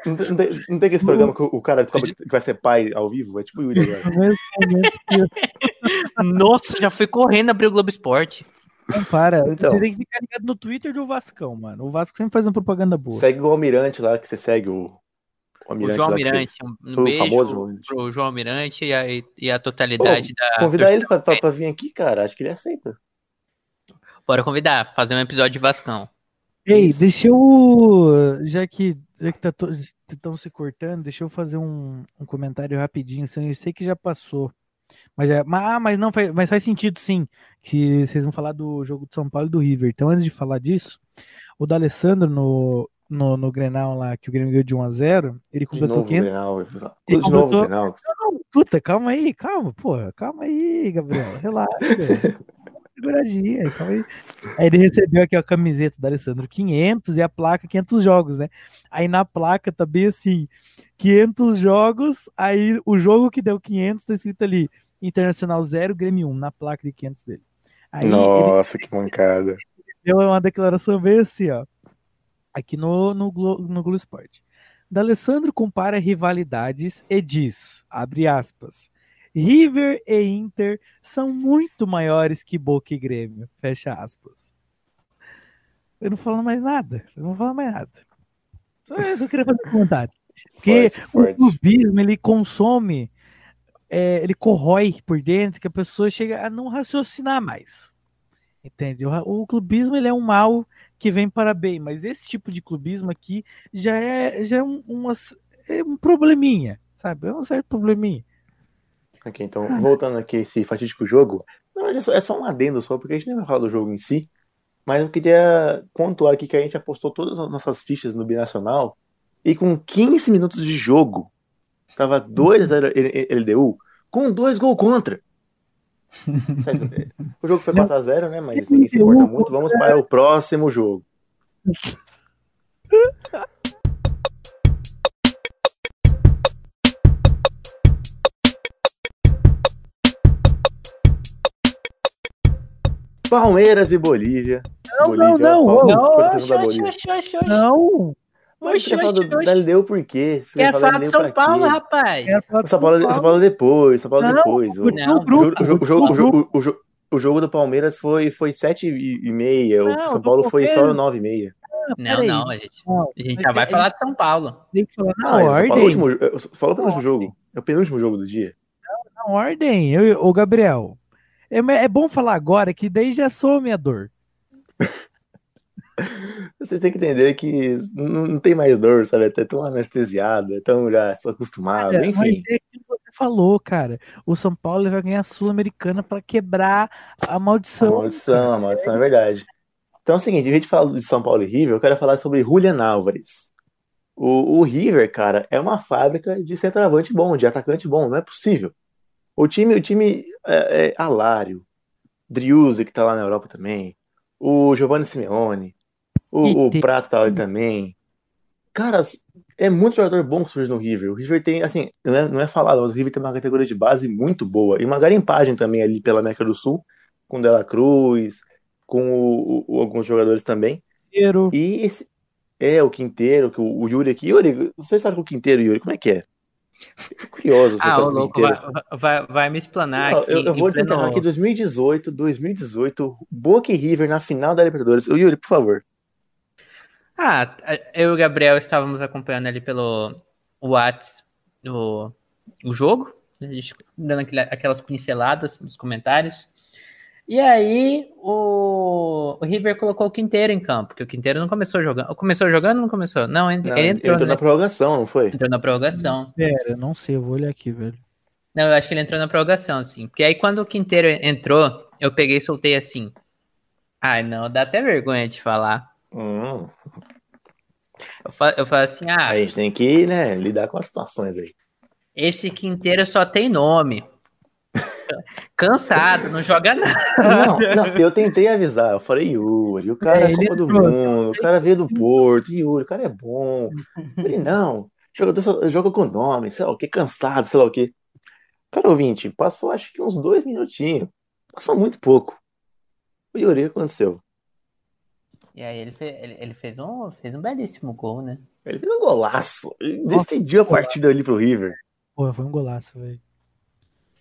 Não tem, não tem- não tem aquele programa que o o cara descobre que vai ser pai ao vivo? É tipo o Yuri agora. Nossa, já foi correndo abrir o Globo Esporte. não para. Então. Você tem que ficar ligado no Twitter do Vascão, mano. O Vasco sempre faz uma propaganda boa. Segue o Almirante lá, que você segue o, o O Almirante João lá que você- Almirante, um o beijo famoso João Almirante. pro João Almirante e a, e a totalidade da. Convida ele pra, pra, pra vir aqui, cara. Acho que ele aceita. Bora convidar, fazer um episódio de Vascão. Ei, deixa eu. Já que, já que tá to- estão se cortando, deixa eu fazer um, um comentário rapidinho. assim, Eu sei que já passou. Mas, já, mas, ah, mas não faz, mas faz sentido sim. Que vocês vão falar do jogo de São Paulo e do River. Então, antes de falar disso, o D'Alessandro no, no, no Grenal lá, que o Grêmio ganhou de 1x0, ele completou novo o 500. Grenal. Ele De novo o completou- Grenal. Puta, calma aí, calma, porra, calma aí, Gabriel, relaxa. Seguradinha, calma aí. Aí ele recebeu aqui a camiseta da Alessandro 500 e a placa 500 jogos, né? Aí na placa tá bem assim, 500 jogos, aí o jogo que deu 500 tá escrito ali, Internacional 0, Grêmio 1, na placa de 500 dele. Aí ele Nossa, que mancada. deu uma declaração bem assim, ó. Aqui no, no, Glo, no Globo Esporte. D'Alessandro compara rivalidades e diz, abre aspas, River e Inter são muito maiores que Boca e Grêmio, fecha aspas. Eu não falo mais nada, eu não falo mais nada. Só, eu só queria fazer comentário. Porque Forte, o forte. clubismo, ele consome, é, ele corrói por dentro que a pessoa chega a não raciocinar mais. Entende? O, o clubismo ele é um mal que vem para bem, mas esse tipo de clubismo aqui já é, já é, um, umas- é um probleminha, sabe? É um certo probleminha. Ok, então, voltando aqui a esse fatídico jogo, na verdade é só, é só um adendo só, porque a gente nem vai falar do jogo em si, mas eu queria pontuar aqui que a gente apostou todas as nossas fichas no Binacional, e com 15 minutos de jogo, tava 2 a 0 L- LDU, com dois gols contra. O jogo foi 4 a 0 né, mas ninguém se importa muito, vamos para o próximo jogo. Palmeiras e Bolívia. Não, Bolívia, não, não, Não, oxe, da oxe, Bolívia. oxe, oxe. Não! Mas Oxe, você oxe, oxe. da LDU por quê? Você falar de São Paulo, quê? rapaz? Quero falar O do São Paulo, São Paulo depois, São Paulo Não, depois. O, Não, grupo, o, jogo- o, o, grupo. o, o jogo do Palmeiras foi, foi 7 e meia, Não, o São Paulo foi só Palmeiras. 9 e meia. Não, peraí. não, a gente, Não, a gente já vai tem- falar de São Paulo. Tem que falar na Ah, São Paulo é o ordem. falou o penúltimo jogo. É o penúltimo jogo do dia. Na ordem. Eu, ô, Gabriel, É, é bom falar agora que daí já some a dor. Vocês têm que entender que não, não tem mais dor, sabe? É tão anestesiado, é tão já sou acostumado, Cara, enfim. mas é que você falou, cara. O São Paulo vai ganhar a Sul-Americana para quebrar a A maldição. maldição, a maldição é verdade. Então é o seguinte, a gente fala de São Paulo e River, eu quero falar sobre Julian Álvares. O, o River, cara, é uma fábrica de centroavante bom, de atacante bom, não é possível. O time, o time é, é Alário, Driuzzi, que tá lá na Europa também, o Giovanni Simeone, o, o Prato tá ali também. Cara, é muito jogador bom que surge no River. O River tem, assim, não é, não é falado, mas o River tem uma categoria de base muito boa. E uma garimpagem também ali pela América do Sul, com Dela Cruz, com o- o- alguns jogadores também. Inteiro. E esse é o Quinteiro, que o, o Yuri aqui. Yuri, você sabe com o Quinteiro, Yuri, como é que é? Curioso, Ah, ô louco, vai, vai, vai me explanar Não, aqui. eu, eu vou desenterrar pleno- aqui 2018, 2018, Boca e River na final da Libertadores. O Yuri, por favor. Ah, eu e o Gabriel estávamos acompanhando ali pelo Whats o, o jogo, dando aquelas pinceladas nos comentários. E aí o, o River colocou o Quinteiro em campo, porque o Quinteiro não começou jogando. Começou jogando ou não começou? Não, ele Não, ele entrou, né? na prorrogação, não foi? Entrou na prorrogação. Pera, não sei, eu vou olhar aqui, velho. Não, eu acho que ele entrou na prorrogação, sim. Porque aí quando o Quinteiro entrou, eu peguei e soltei assim. Ai, não, dá até vergonha de falar. Hum, Eu falo, eu falo assim, ah, a gente tem que, né, lidar com as situações aí. esse Quinteiro só tem nome. Cansado, não joga nada. Não, não, eu tentei avisar, eu falei, Yuri, o cara É, é Copa do. Mundo, o cara veio do Porto, Yuri, o cara é bom. Ele, não, jogador só- joga com nome, sei lá o que, cansado, sei lá o que. Cara, ouvinte, passou acho que uns dois minutinhos, passou muito pouco. O Yuri, o que aconteceu? E aí ele, fe- ele, ele fez, um, fez um belíssimo gol, né? Ele fez um golaço, ele decidiu a partida ali pro River. Porra, foi um golaço, velho.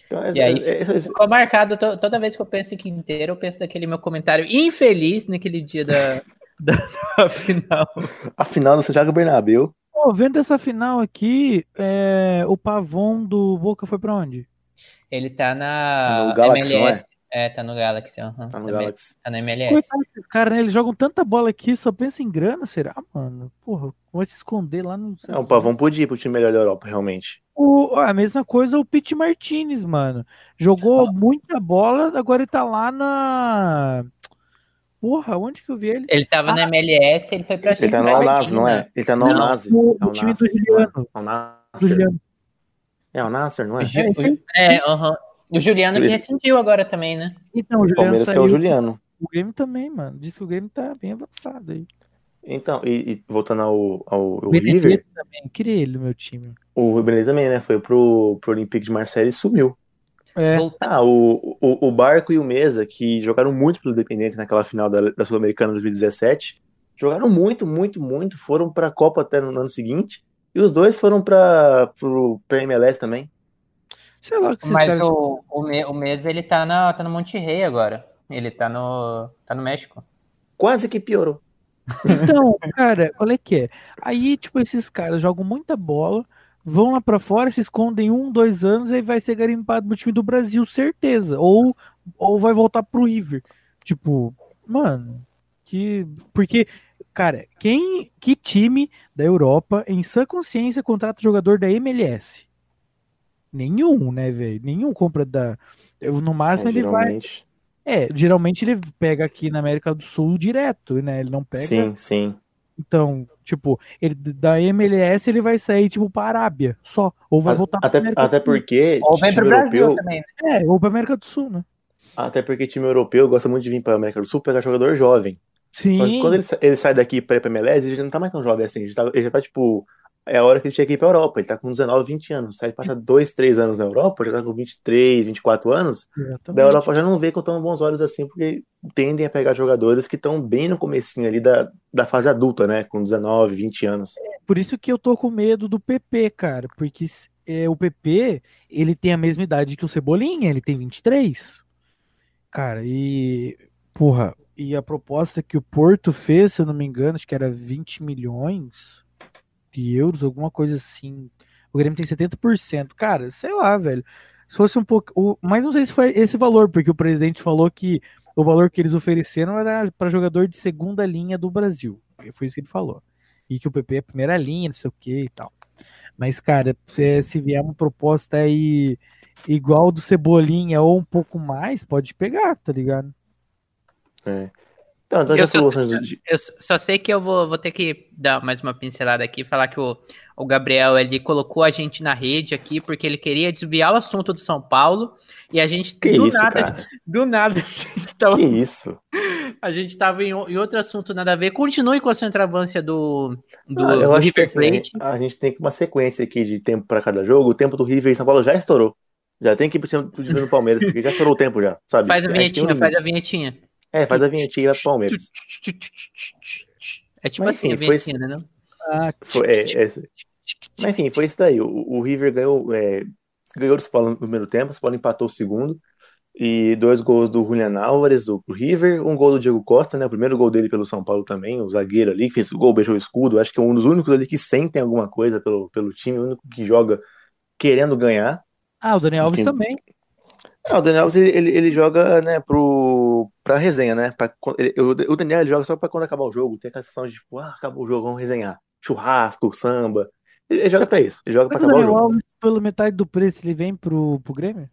Então, é- E aí- é- é- Ficou marcado to- toda vez que eu penso em Quinteiro, eu penso naquele meu comentário infeliz naquele dia da, da, da final. a final do Santiago Bernabéu, Pô, vendo essa final aqui, é, o pavão do Boca foi pra onde? Ele tá na No Galaxy, é? MLS. É, tá no Galaxy. aham, tá no também. Galaxy. Tá na MLS. Coitado desses caras, né? Eles jogam tanta bola aqui, só pensa em grana, será, mano? Porra, vai se esconder lá no. É, o Pavão podia ir pro time melhor da Europa, realmente. O- a mesma coisa o Pete Martinez, mano. Jogou muita bola, agora ele tá lá na. Porra, onde que eu vi ele? Ele tava na MLS, ele foi pra Ele tá no Al-Nassr, não é? Ele tá no Não, Al-Nassr. no- É no time do Al-Nassr, Juliano. não é? Do. Juliano. É Al-Nassr, não é? O o- É, aham. O Juliano que rescindiu agora também, né? Então, o Juliano Palmeiras que é saiu. o Juliano. O Grêmio também, mano. Diz que o Grêmio tá bem avançado aí. Então, e, e voltando ao, ao, ao O River, também. Eu queria ele no meu time. o Benedetto também, né? Foi pro, pro Olympique de Marseille e sumiu. É, Ah, o, o, o Barco e o Mesa, que jogaram muito pelo Independente naquela final da, da Sul-Americana 2017, jogaram muito, muito, muito, foram pra Copa até no ano seguinte, e os dois foram pra, pro, pra MLS também. Sei lá o que esses Mas o, o, Me- o Mesa, ele tá, na, tá no Monte Rei agora. Ele tá no, tá no México. Quase que piorou. Então, cara, olha que é. Aí, tipo, esses caras jogam muita bola, vão lá pra fora, se escondem um, dois anos, aí vai ser garimpado pro time do Brasil, certeza. Ou, ou vai voltar pro River. Tipo, mano, que. Porque, cara, quem. Que time da Europa, em sã consciência, contrata jogador da MLS? Nenhum, né, velho? Nenhum compra da. eu- No máximo É, ele vai. geralmente. É, geralmente ele pega aqui na América do Sul direto, né? Ele não pega. Sim, sim. Então, tipo, ele da MLS ele vai sair, tipo, pra Arábia, só. Ou vai voltar pra Até, América até porque Ou vem time pro Brasil europeu, também. né? É, ou pra América do Sul, né? até porque time europeu gosta muito de vir pra América do Sul pegar jogador jovem. Só que Sim. quando ele, ele sai daqui pra ir pra MLS, ele já não tá mais tão jovem assim. Ele já tá, ele já tá, tipo, é a hora que ele tinha que ir pra Europa. Ele tá com 19, 20 anos. Se ele passa 2, 3 anos na Europa, já tá com 23, 24 anos, da Exatamente. Europa já não vê com tão bons olhos assim, porque tendem a pegar jogadores que estão bem no comecinho ali da, da fase adulta, né? Com 19, 20 anos. Por isso que eu tô com medo do PP, cara, porque é, o PP, ele tem a mesma idade que o Cebolinha, ele tem 23. Cara, e porra, e a proposta que o Porto fez, se eu não me engano, acho que era 20 milhões de euros, alguma coisa assim. O Grêmio tem 70%. Cara, sei lá, velho. Se fosse um pouco. Mas não sei se foi esse valor, porque o presidente falou que o valor que eles ofereceram era para jogador de segunda linha do Brasil. Foi isso que ele falou. E que o PP é primeira linha, não sei o que e tal. Mas, cara, se, se vier uma proposta aí igual do Cebolinha ou um pouco mais, pode pegar, tá ligado? É. Então, então Eu só- de, Eu só sei que eu vou, vou ter que dar mais uma pincelada aqui, falar que o, o Gabriel ele colocou a gente na rede aqui porque ele queria desviar o assunto do São Paulo e a gente Que do isso, nada, cara? do nada a gente tava, Que isso? a gente tava em, em outro assunto nada a ver. Continue com a centroavância do, do, Ah, eu do River assim, Plate. a gente tem uma sequência aqui de tempo para cada jogo. O tempo do River e São Paulo já estourou. Já tem que ir pro time do Palmeiras, porque já estourou o tempo já, sabe? Faz a vinhetinha, faz a vinhetinha. É, faz a vinhetinha e vai pro Palmeiras. É tipo Mas, assim, a enfim, foi vinhetinha, né? não? Ah, Foi, é, essa. Mas enfim, foi isso daí. O, o River ganhou, é, ganhou do São Paulo no primeiro tempo, o São Paulo empatou o segundo. E dois gols do Julian Álvares, do pro River, um gol do Diego Costa, né? O primeiro gol dele pelo São Paulo também, o zagueiro ali, que fez o gol, beijou o escudo. Acho que é um dos únicos ali que sentem alguma coisa pelo, pelo time, o único que joga querendo ganhar. ah, o Daniel Alves Enfim. também. Ah, o Daniel Alves, ele, ele, ele joga, né, pro, pra resenha, né? Pra, ele- o, o Daniel ele joga só pra quando acabar o jogo. Tem aquela sensação de, tipo, ah, acabou o jogo, vamos resenhar. Churrasco, samba. Ele, joga pra isso. Ele joga pra o acabar o Daniel jogo. Alves, pela metade do preço, ele vem pro, pro Grêmio?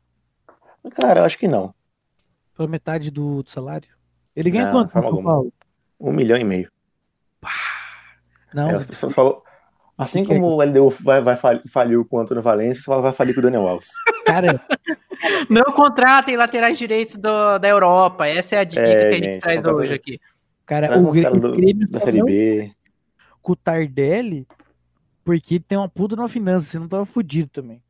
Cara, eu acho que não. Pela metade do, do salário? Ele ganha Não, quanto? Um milhão e meio. Não, Aí as pessoas falam. Assim que é? como o LDU vai, vai fal- faliu com o Antônio Valência, você vai falir com o Daniel Alves. cara, Não contratem laterais direitos do- da Europa. Essa é a dica É, que a gente gente, traz hoje aqui. cara Traz o, uns Grê- caras o do- Grêmio da Série não B. com o Tardelli porque tem uma puta na finança, senão tava fudido também.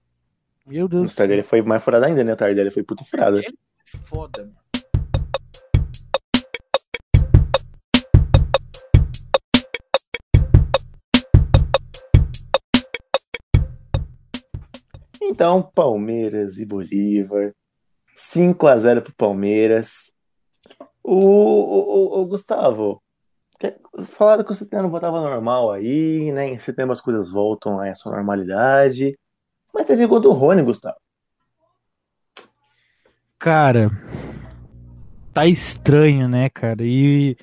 Meu Deus O Tardelli foi mais furado ainda, né? O Tardelli foi puta furada. foda, mano. Então, Palmeiras e Bolívar. 5 a 0 pro Palmeiras. O, o, o- o Gustavo, falaram que o setembro voltava normal aí, né? Em setembro as coisas voltam à sua normalidade. Mas teve gol do Rony, Gustavo. Cara, tá estranho, né, cara? E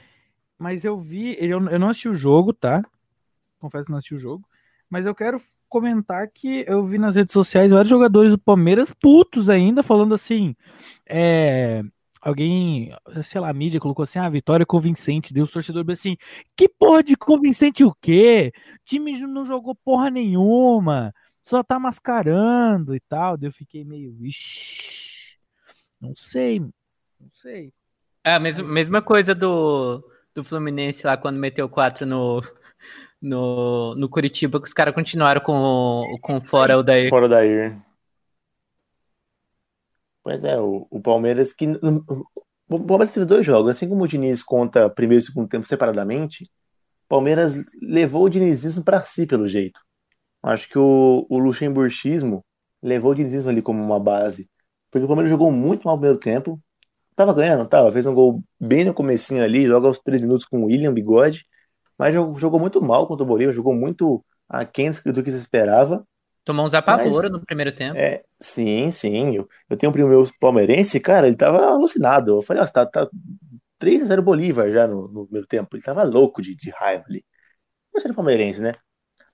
mas eu vi, eu, eu não assisti o jogo, tá? Confesso que não assisti o jogo, mas eu quero comentar que eu vi nas redes sociais vários jogadores do Palmeiras putos ainda falando assim, é, alguém, sei lá, a mídia colocou assim, ah, vitória convincente, deu os torcedores assim, que porra de convincente o quê? O time não jogou porra nenhuma, só tá mascarando e tal. Daí eu fiquei meio, ixi, não sei, não sei. É a mesma, mesma coisa do, do Fluminense lá quando meteu 4 no, no, no Curitiba, que os caras continuaram com, o- com fora o daí. Fora da ir. Pois é, o, o Palmeiras que. O Palmeiras teve dois jogos, assim como o Diniz conta primeiro e segundo tempo separadamente, o Palmeiras levou o dinizismo pra si, pelo jeito. Acho que o, o luxemburgismo levou o dinizismo ali como uma base. Porque o Palmeiras jogou muito mal no primeiro tempo. Tava ganhando, tava. Fez um gol bem no comecinho ali, logo aos três minutos com o William Bigode. Mas jogou, muito mal contra o Bolívar, jogou muito aquém do que se esperava. Tomou uns apavoros no primeiro tempo. É, sim, sim. Eu, eu tenho um primo meu palmeirense, cara, ele tava alucinado. Eu falei, nossa, tá, tá 3 a 0 Bolívar já no, no primeiro tempo. Ele tava louco de, de raiva ali. Mas era palmeirense, né?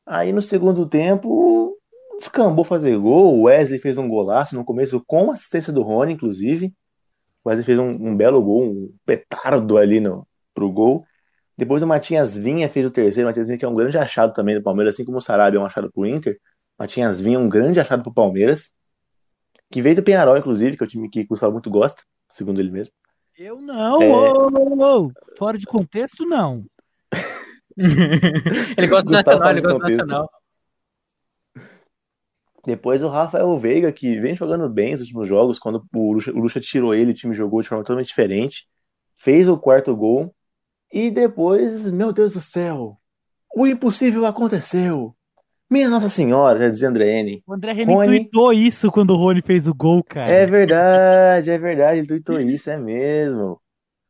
Aí no segundo tempo, descambou fazer gol. O Wesley fez um golaço no começo, com assistência do Rony, inclusive. O Wesley fez um, um belo gol, um petardo ali no, pro gol. Depois o Matias Vinha fez o terceiro. O Matias Vinha que é um grande achado também do Palmeiras, assim como o Sarabia é um achado pro Inter. Matias Vinha, um grande achado pro Palmeiras, que veio do Penharol, inclusive, que é o time que o Gustavo muito gosta, segundo ele mesmo. Eu não, É. ô, ô, ô, fora de contexto, não. ele gosta do Gustavo Nacional, ele gosta de do. Nacional. Depois o Rafael Veiga, que vem jogando bem nos últimos jogos, quando o Lucha, o Lucha tirou ele, o time jogou de forma totalmente diferente, fez o quarto gol, e depois, meu Deus do céu, o impossível aconteceu. Minha Nossa Senhora, já dizia André N. O André Remy Rony. tweetou isso quando o Rony fez o gol, cara. É verdade, é verdade, ele tweetou isso, é mesmo.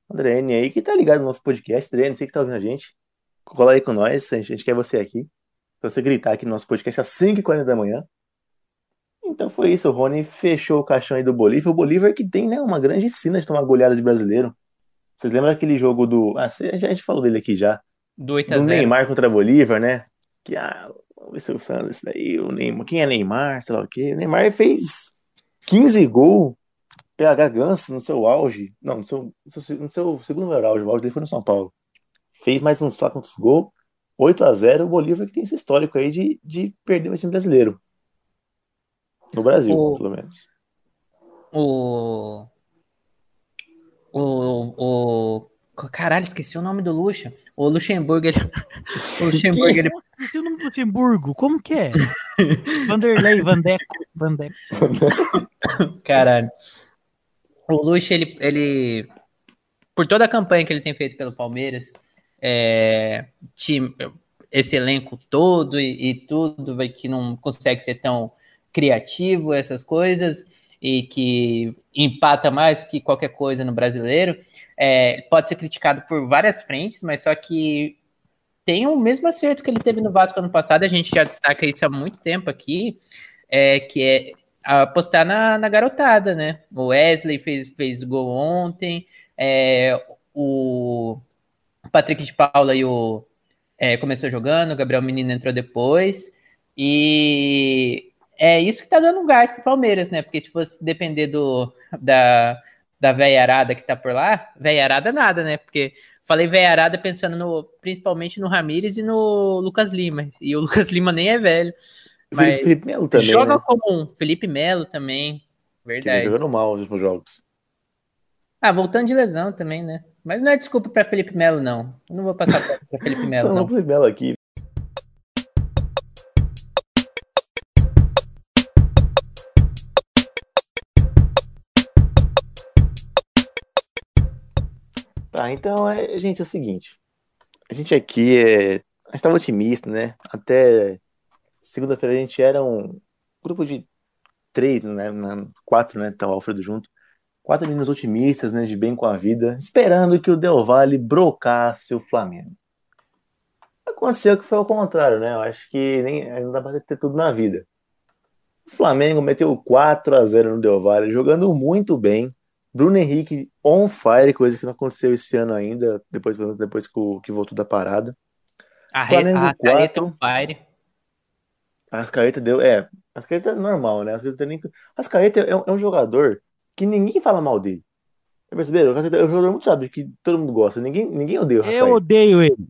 André N aí, que tá ligado no nosso podcast, André sei que tá ouvindo a gente. Cola aí com nós, a gente, a gente quer você aqui. Pra você gritar aqui no nosso podcast às 5h40 da manhã. Então foi isso, o Rony fechou o caixão aí do Bolívar. O Bolívar que tem, né, uma grande sina de tomar goleada de brasileiro. Vocês lembram daquele jogo do. Ah, a gente falou dele aqui já. Do 8 a Do 0. Neymar contra Bolívar, né? Que, ah, vamos ver se eu Santos, esse daí, o Neymar. Quem é Neymar? Sei lá o quê. O Neymar fez 15 gols. PH Ganso no seu auge. Não, no seu, no seu, no seu segundo melhor auge. O auge dele foi no São Paulo. Fez mais uns só quantos gols. 8 a 0 O Bolívar que tem esse histórico aí de, de perder o time brasileiro. No Brasil, O- pelo menos. O. O. O. Caralho, esqueci o nome do Lucha. O Luxemburgo, ele. O Luxemburgo, ele. Não tem o nome do Luxemburgo. Como que é? Vanderlei, Vandeco, Vandeco. Caralho. O Lucha, ele, ele. Por toda a campanha que ele tem feito pelo Palmeiras, é, time, esse elenco todo e, e tudo, vai que não consegue ser tão criativo, essas coisas, e que empata mais que qualquer coisa no brasileiro, é, pode ser criticado por várias frentes, mas só que tem o mesmo acerto que ele teve no Vasco ano passado, a gente já destaca isso há muito tempo aqui, é, que é apostar na, na garotada, né? O Wesley fez, fez gol ontem, é, o Patrick de Paula e o é, começou jogando, o Gabriel Menino entrou depois, e é isso que tá dando um gás pro Palmeiras, né? Porque se fosse depender do da, da veiarada que tá por lá, veiarada nada, né? Porque falei veiarada pensando no, principalmente no Ramires e no Lucas Lima, e o Lucas Lima nem é velho. Mas Felipe Melo também, joga né? comum. Felipe Melo também. Verdade. jogando mal nos últimos jogos. Ah, voltando de lesão também, né? Mas não é desculpa pra Felipe Melo, não. Eu não vou passar pra, pra Felipe Melo, não. o Felipe Melo aqui. Tá, então, é, gente, é o seguinte. A gente aqui é. A gente tava otimista, né? Até segunda-feira a gente era um grupo de três, né? quatro, né? Tava o Alfredo junto. Quatro meninos otimistas, né? De bem com a vida, esperando que o Del Valle brocasse o Flamengo. Aconteceu que foi ao contrário, né? Eu acho que nem, não dá pra ter tudo na vida. O Flamengo meteu 4 a 0 no Del Valle, jogando muito bem. Bruno Henrique on fire, coisa que não aconteceu esse ano ainda, depois, depois que, o- que voltou da parada. A Flamengo Arrascaeta quatro. on fire. A Rascaeta deu. É, a Rascaeta é normal, né? A Rascaeta, nem, a Rascaeta é, um, é um jogador que ninguém fala mal dele. Perceberam? O Rascaeta é um jogador muito sábio, que todo mundo gosta. Ninguém, ninguém odeia o Eu Rascaeta. odeio ele.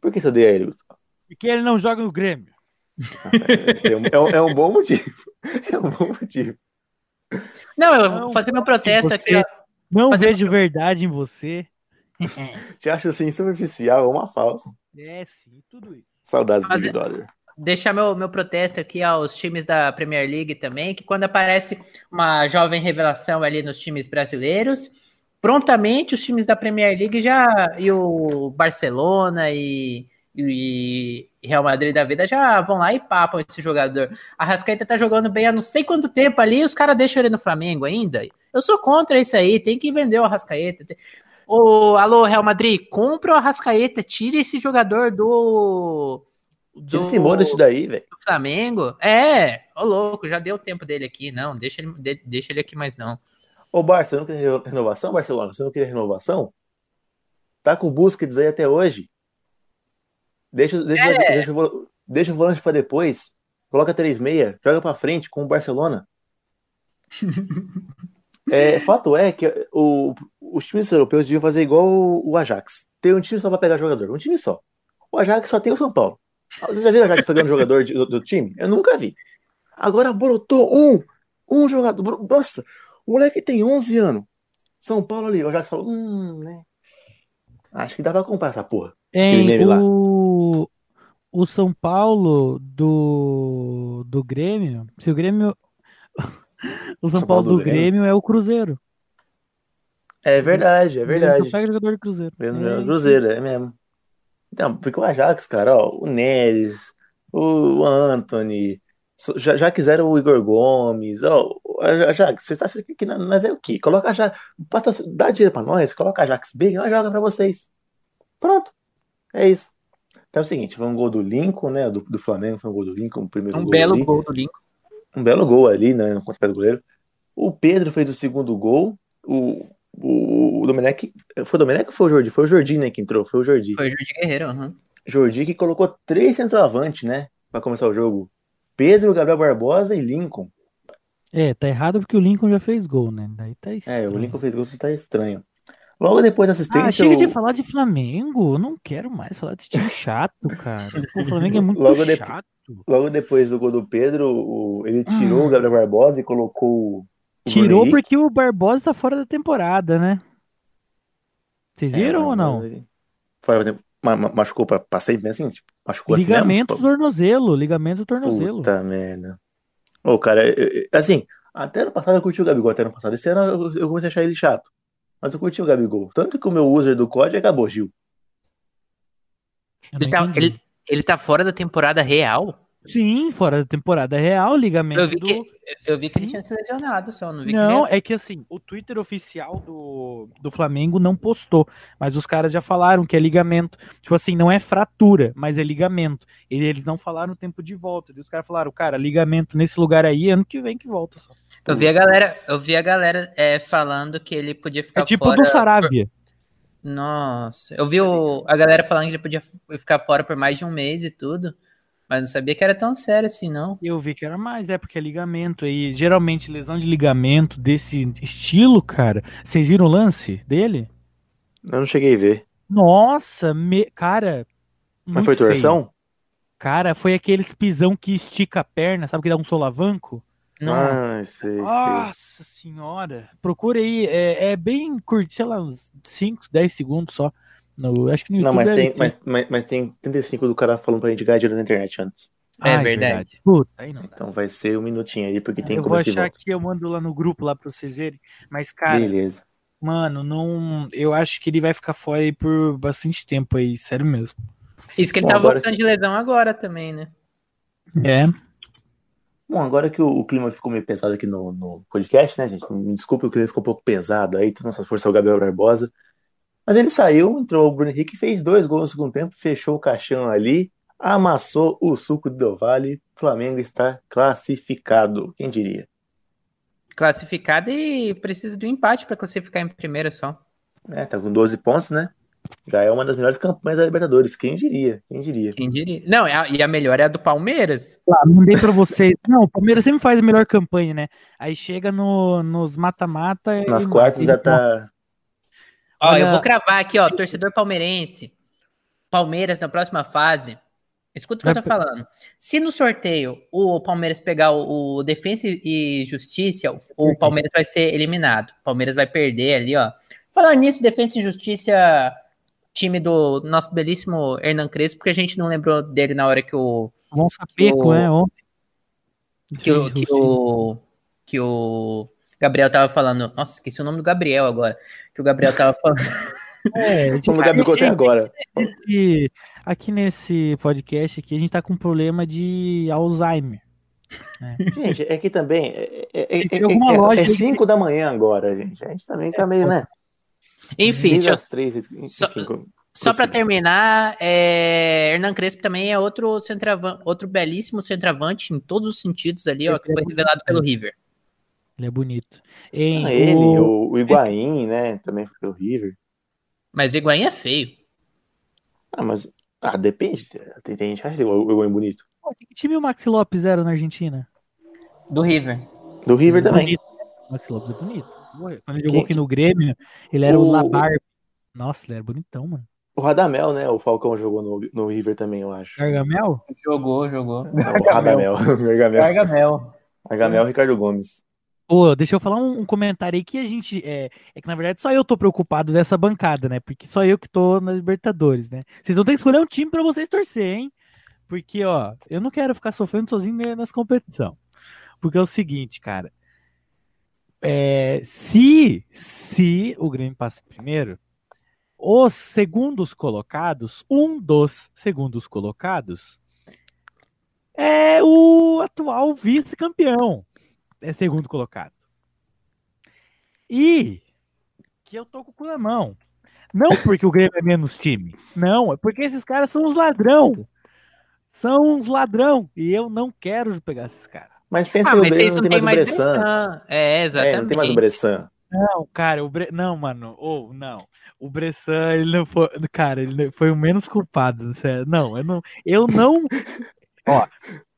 Por que você odeia ele, Gustavo? Porque ele não joga no Grêmio. É um, é um- é um bom motivo. É um bom motivo. Não, eu vou fazer meu protesto aqui, ó. Não Fazer- vejo verdade em você. Te acho assim superficial, é uma falsa. É, sim, tudo isso. Saudades, Mas Big Brother. Deixar meu, meu protesto aqui aos times da Premier League também, que quando aparece uma jovem revelação ali nos times brasileiros, prontamente os times da Premier League já, e o Barcelona e, e Real Madrid da vida já vão lá e papam esse jogador. A Rascaeta tá jogando bem há não sei quanto tempo ali, e os caras deixam ele no Flamengo ainda. Eu sou contra isso aí, tem que vender o Arrascaeta. Tem- Ô, alô, Real Madrid, compra o Arrascaeta, tira esse jogador do. Tira esse daí, velho. do Flamengo. É, ô louco, já deu o tempo dele aqui. Não, deixa ele, de- deixa ele aqui mais não. Ô, Barça, você não queria reno- renovação, Barcelona? Você não queria renovação? Tá com o Busquets aí até hoje. Deixa, deixa, É. deixa, o deixa o volante pra depois. Coloca 3-6, joga pra frente com o Barcelona. É, fato é que o- os times europeus deviam fazer igual o, o Ajax. Ter um time só pra pegar jogador. Um time só. O Ajax só tem o São Paulo. Você já viu o Ajax pegando jogador de- do, do time? Eu nunca vi. Agora brotou um. Um jogador. Nossa, o moleque tem 11 anos. São Paulo ali. O Ajax falou, hum, né? Acho que dá pra comprar essa porra. Hein, meme lá. O, São Paulo do, do Grêmio, se o Grêmio. o São, Paulo, do Grêmio. é o Cruzeiro. É verdade, é Grêmio verdade. só pega jogador de Cruzeiro. É, é, Cruzeiro, é mesmo. Então, porque o Ajax, cara, ó, o Neres, o Anthony, já, já quiseram o Igor Gomes, ó, o Ajax, vocês acham que, que nós é o quê? Coloca Ajax, dá dinheiro pra nós, coloca Ajax B e nós joga pra vocês. Pronto, é isso. Então é o seguinte, foi um gol do Lincoln, né, do, do Flamengo, foi um gol do Lincoln, o primeiro Um gol belo ali. gol do Lincoln. um belo gol ali, né? Contra o pé do goleiro. O Pedro fez o segundo gol. O, o, o Domenech. Foi o Domenech ou foi o Jordi? Foi o Jordi, né, que entrou. Foi o Jordi. Foi o Jordi Guerreiro, uhum. Jordi que colocou três centroavantes, né? Pra começar o jogo. Pedro, Gabriel Barbosa e Lincoln. É, tá errado porque o Lincoln já fez gol, né? Daí tá É, estranho. o Lincoln fez gol, isso tá estranho. Logo depois da Ah, assistência. chega de o- falar de Flamengo. Eu não quero mais falar desse time chato, cara. O Flamengo é muito Logo chato. Logo depois do gol do Pedro, o- ele tirou Hum. o Gabriel Barbosa e colocou o. Tirou porque o Barbosa tá fora da temporada, né? Vocês É, viram o ou não? Fora da ma- ma- machucou pra, pra sempre, assim? Tipo, machucou assim Ligamento do mesmo? tornozelo, ligamento do tornozelo. Puta merda. Ô, cara, eu- eu- assim, até ano passado eu curti o Gabigol, até ano passado. Esse ano eu, eu comecei a achar ele chato. Mas eu curti o Gabigol. Tanto que o meu user do código acabou, Gil. Ele tá, ele, ele tá fora da temporada real? Sim, fora da temporada real, ligamento Eu vi que, eu vi que ele tinha se lesionado só, não vi que Não, ele... é que assim, o Twitter oficial do, do Flamengo não postou, mas os caras já falaram que é ligamento. Tipo assim, não é fratura, mas é ligamento. E eles não falaram o tempo de volta. E os caras falaram, cara, ligamento nesse lugar aí, ano que vem que volta só. Eu vi a galera, eu vi a galera é, falando que ele podia ficar É tipo fora. do Saravia. Nossa, eu vi o, a galera falando que ele podia ficar fora por mais de um mês e tudo, mas não sabia que era tão sério assim, não. Eu vi que era mais, é porque é ligamento. E geralmente lesão de ligamento desse estilo, cara. Vocês viram o lance dele? Eu não cheguei a ver. Nossa, me... cara. Mas foi feio. torção? Cara, foi aqueles pisão que estica a perna, sabe que dá um solavanco? Não, Ah, sei, sei. Nossa senhora. Procura aí, é, é bem curto, sei lá, uns 5, 10 segundos só. No, acho que no Não, YouTube mas deve tem, mas, mas, mas tem 35 do cara falando pra gente ganhar dinheiro na internet antes. É Ah, verdade. Puta, aí não dá. Então vai ser um minutinho aí, porque tem eu vou começo e achar volta. que eu mando lá no grupo lá pra vocês verem. Mas, cara, Beleza. mano, não. Eu acho que ele vai ficar fora aí por bastante tempo aí, sério mesmo. Isso que ele Bom, tá agora voltando de lesão agora também, né? É. Bom, agora que o, o clima ficou meio pesado aqui no, no podcast, né, gente? Me desculpe, o clima ficou um pouco pesado aí, toda nossa força é o Gabriel Barbosa. Mas ele saiu, entrou o Bruno Henrique, fez dois gols no segundo tempo, fechou o caixão ali, amassou o suco do Del Valle. Flamengo está classificado, quem diria? Classificado e precisa do empate pra classificar em primeiro só. É, tá com 12 pontos, né? Já é uma das melhores campanhas da Libertadores, quem diria? Quem diria? Quem diria? Não, a- e a melhor é a do Palmeiras. Lá, mandei pra vocês. Não, o Palmeiras sempre faz a melhor campanha, né? Aí chega no, nos mata-mata. e Nas quartas já tá. Ó, Olha- eu vou cravar aqui, ó, torcedor palmeirense. Palmeiras na próxima fase. Escuta o que eu tô falando. Se no sorteio o Palmeiras pegar o, o Defensa e Justiça, o, Palmeiras vai ser eliminado. O Palmeiras vai perder ali, ó. Falando nisso, Defensa e Justiça, time do nosso belíssimo Hernan Crespo, porque a gente não lembrou dele na hora que o Bom sapeco, o- né? Ontem. que o, que o, que o Gabriel tava falando. Nossa, esqueci o nome do Gabriel agora. Que o Gabriel tava falando. É, Como o Gabigol tem agora. Aqui, aqui nesse podcast aqui, a gente tá com um problema de Alzheimer. Gente, é que também. É, é, é, é, é que- 5 da manhã agora, gente. A gente também tá meio, né? Enfim, eu- as três, enfim, Só- com- Só para terminar, é... Hernan Crespo também é outro centroavante, outro belíssimo centroavante em todos os sentidos ali, ó, que foi revelado pelo River. Ele é bonito. Hein, Ah, ele, o- o, o Higuaín, né? Também foi pelo River. Mas o Higuaín é feio. Ah, mas. Ah, depende. Tem, tem gente que acha o Higuaín bonito. Pô, que time o Maxi Lopes era na Argentina? Do River. Do River também. Bonito. O Maxi Lopes é bonito. Quando ele jogou aqui no Grêmio, ele era o, O- Labar. Nossa, ele era bonitão, mano. O Radamel, né? O Falcão jogou no, no River também, eu acho. Gargamel? Jogou, jogou. Não, o Radamel. o Gargamel. Gargamel. Gargamel Ricardo Gomes. Pô, deixa eu falar um, comentário aí que a gente. É, é que na verdade só eu tô preocupado dessa bancada, né? Porque só eu que tô na Libertadores, né? Vocês vão ter que escolher um time pra vocês torcer, hein? Porque, ó, eu não quero ficar sofrendo sozinho ne- nas competições. Porque é o seguinte, cara. É, se, se o Grêmio passa primeiro, os segundos colocados, um dos segundos colocados, é o atual vice-campeão é segundo colocado. E que eu tô com o cu na mão. Não porque o Grêmio é menos time. Não, é porque esses caras são uns ladrão. São uns ladrão. E eu não quero pegar esses caras. Mas pensa Ah, que o mas Grêmio não não tem tem mais o mais Bressan. Bressan. É, É, exatamente. não tem mais o Bressan. Não, cara, o Bre... não, mano, ou não. O Bressan, ele não foi, cara, ele foi o menos culpado, sério. Não, eu não, eu não, ó,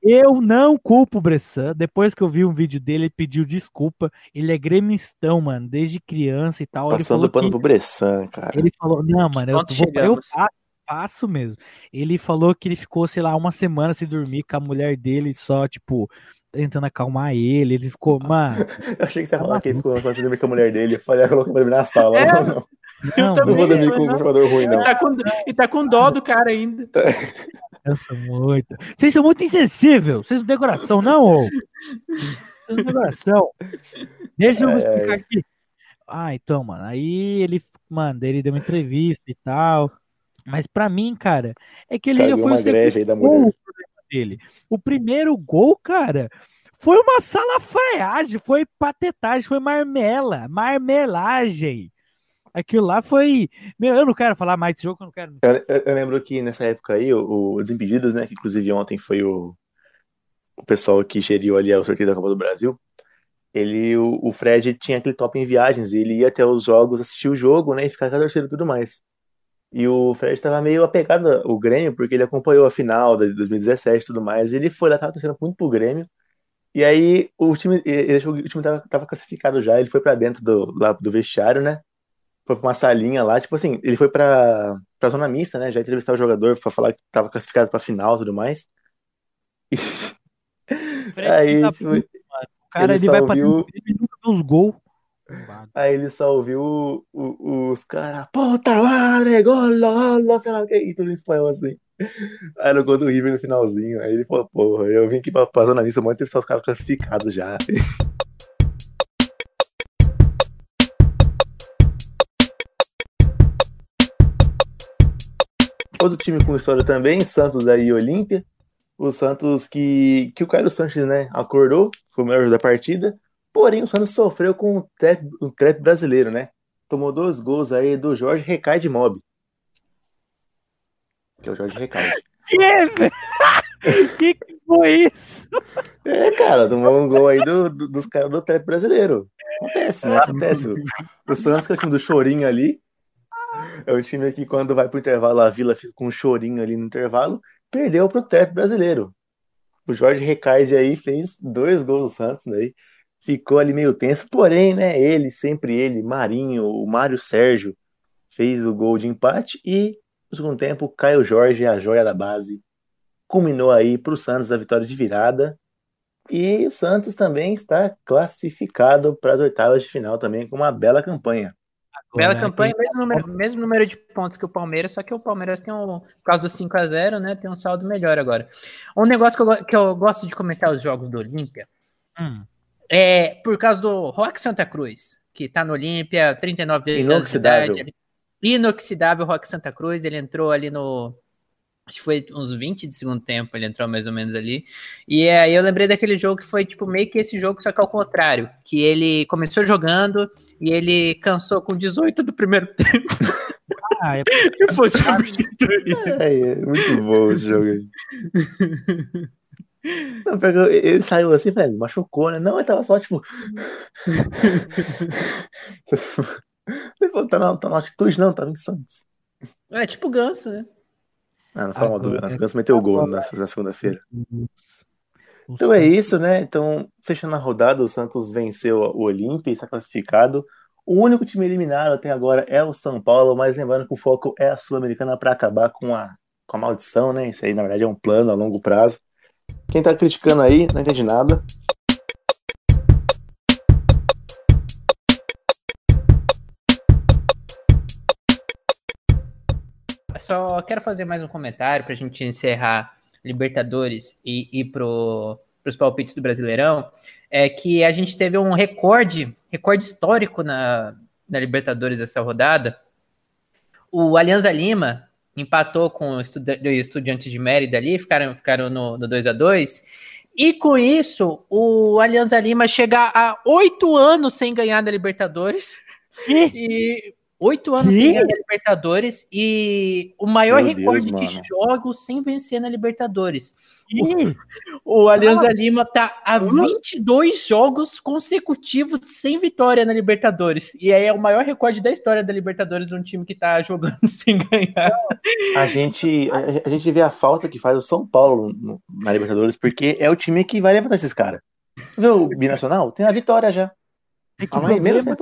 eu não culpo o Bressan. Depois que eu vi um vídeo dele, ele pediu desculpa. Ele é gremistão, mano, desde criança e tal. Ele Passando pano que pro Bressan, cara. ele falou, não, mano, eu vou, eu passo, passo mesmo. Ele falou que ele ficou, sei lá, uma semana sem dormir com a mulher dele, só tipo tentando acalmar ele. Ele ficou, mano, Eu achei que você ia Tá falar que ele ficou fazendo dormir com a mulher dele. Eu falei, ah, pra dormir na sala. É, Não, não. Não, Não vou dormir com um jogador ruim, E não. tá, com, e tá com dó do cara ainda. cansa muito. Vocês são muito insensíveis. Vocês não têm coração, não, ô? Vocês não têm coração. Deixa eu É, explicar aqui. Ah, então, mano, aí ele, mano, ele deu uma entrevista e tal. Mas pra mim, cara, é que ele já Caiu foi uma o greve aí da segundo gol dele. O primeiro gol, cara, foi uma salafreagem, foi patetagem, foi marmela, marmelagem. Aquilo lá foi. Meu, eu não quero falar mais desse jogo, eu não quero. Eu, eu- eu lembro que nessa época aí, o, o Desimpedidos, né? Que inclusive ontem foi o, o pessoal que geriu ali o sorteio da Copa do Brasil. Ele, o, o Fred tinha aquele top em viagens, e ele ia até os jogos, assistir o jogo, né? E ficar com a torcida e tudo mais. E o Fred tava meio apegado ao Grêmio, porque ele acompanhou a final de 2017 e tudo mais. E ele foi lá, tava torcendo muito pro Grêmio. E aí o time, ele o time tava, tava classificado já, ele foi pra dentro do, lá do vestiário, né? Foi pra uma salinha lá, tipo assim, ele foi pra, pra zona mista, né? Já entrevistar o jogador pra falar que tava classificado pra final e tudo mais. E Fred aí, tá tipo, puto. O cara ele ele vai só pra viu- dentro dele e nunca vê os gols. aí ele só ouviu o- o- os caras, puta madre, gol, gol, sei lá o que, e tudo em espanhol assim. Aí no gol do River no finalzinho, aí ele falou, porra, eu vim aqui pra, pra zona mista, muito entrevistar os caras classificados já. Outro time com história também, Santos aí e Olímpia. O Santos que, que o Caio Sanches, né, acordou, foi o melhor da partida. Porém, o Santos sofreu com o trap, o trap brasileiro, né? Tomou dois gols aí do Jorge Recai de Mob. Que é o Jorge Recai. Que que foi isso? É, cara, tomou um gol aí do, do- dos caras do trap brasileiro. Acontece, né? Acontece. O Santos, que é o time do chorinho ali, é um time que quando vai pro intervalo, a Vila fica com um chorinho ali no intervalo, perdeu pro trap brasileiro. O Jorge Recaide aí fez dois gols do Santos, daí ficou ali meio tenso, porém, né, ele, sempre ele, Marinho, o Mário Sérgio, fez o gol de empate e, no segundo tempo, Caio Jorge, a joia da base, culminou aí pro Santos a vitória de virada. E o Santos também está classificado para as oitavas de final também com uma bela campanha. Bela Agora, campanha, tem- mesmo número, mesmo número de pontos que o Palmeiras, só que o Palmeiras tem um, por causa do 5 a 0 né, tem um saldo melhor agora. Um negócio que eu, que eu gosto de comentar os jogos do Olímpia Hum, é por causa do Rock Santa Cruz, que tá no Olímpia, 39 anos de Inoxidável. idade. Inoxidável Rock Santa Cruz, ele entrou ali no acho que foi uns 20 de segundo tempo, ele entrou mais ou menos ali. E aí eu lembrei daquele jogo que foi tipo meio que esse jogo, só que ao contrário, que ele começou jogando e ele cansou com 18 do primeiro tempo ah, é e foi substituído. É, é muito bom esse jogo aí. Não, ele saiu assim, velho, machucou, né? Não, ele tava só tipo. Ele falou, tá na, tá na altitude, não, tava em Santos. É tipo ganso, né? Ah, não fala mal do Agora- Ganso. O Ganso meteu o gol agora- nessa, na segunda-feira. O Então é isso, né? Então, fechando a rodada, o Santos venceu o Olímpia e está classificado. O único time eliminado até agora é o São Paulo, mas lembrando que o foco é a Sul-Americana para acabar com a, com a maldição, né? Isso aí, na verdade, é um plano a longo prazo. Quem tá criticando aí, não entende nada. Só quero fazer mais um comentário para a gente encerrar Libertadores e ir para os palpites do Brasileirão. É que a gente teve um recorde, recorde histórico na, na Libertadores essa rodada. O Alianza Lima empatou com o Estuda- o Estudiantes de Mérida ali, ficaram, ficaram no, no 2 a 2 E com isso, o Alianza Lima chega a oito anos sem ganhar da Libertadores. E Oito anos Que? sem ganhar a Libertadores e o maior Meu Deus, recorde de mano. jogos sem vencer na Libertadores. Ih, O Alianza Lima tá a 22 jogos consecutivos sem vitória na Libertadores. E aí é o maior recorde da história da Libertadores de um time que tá jogando sem ganhar. A gente, a, a gente vê a falta que faz o São Paulo no- na Libertadores, porque é o time que vai levantar esses caras. Vê o Binacional? Tem a vitória já. É que menos problema,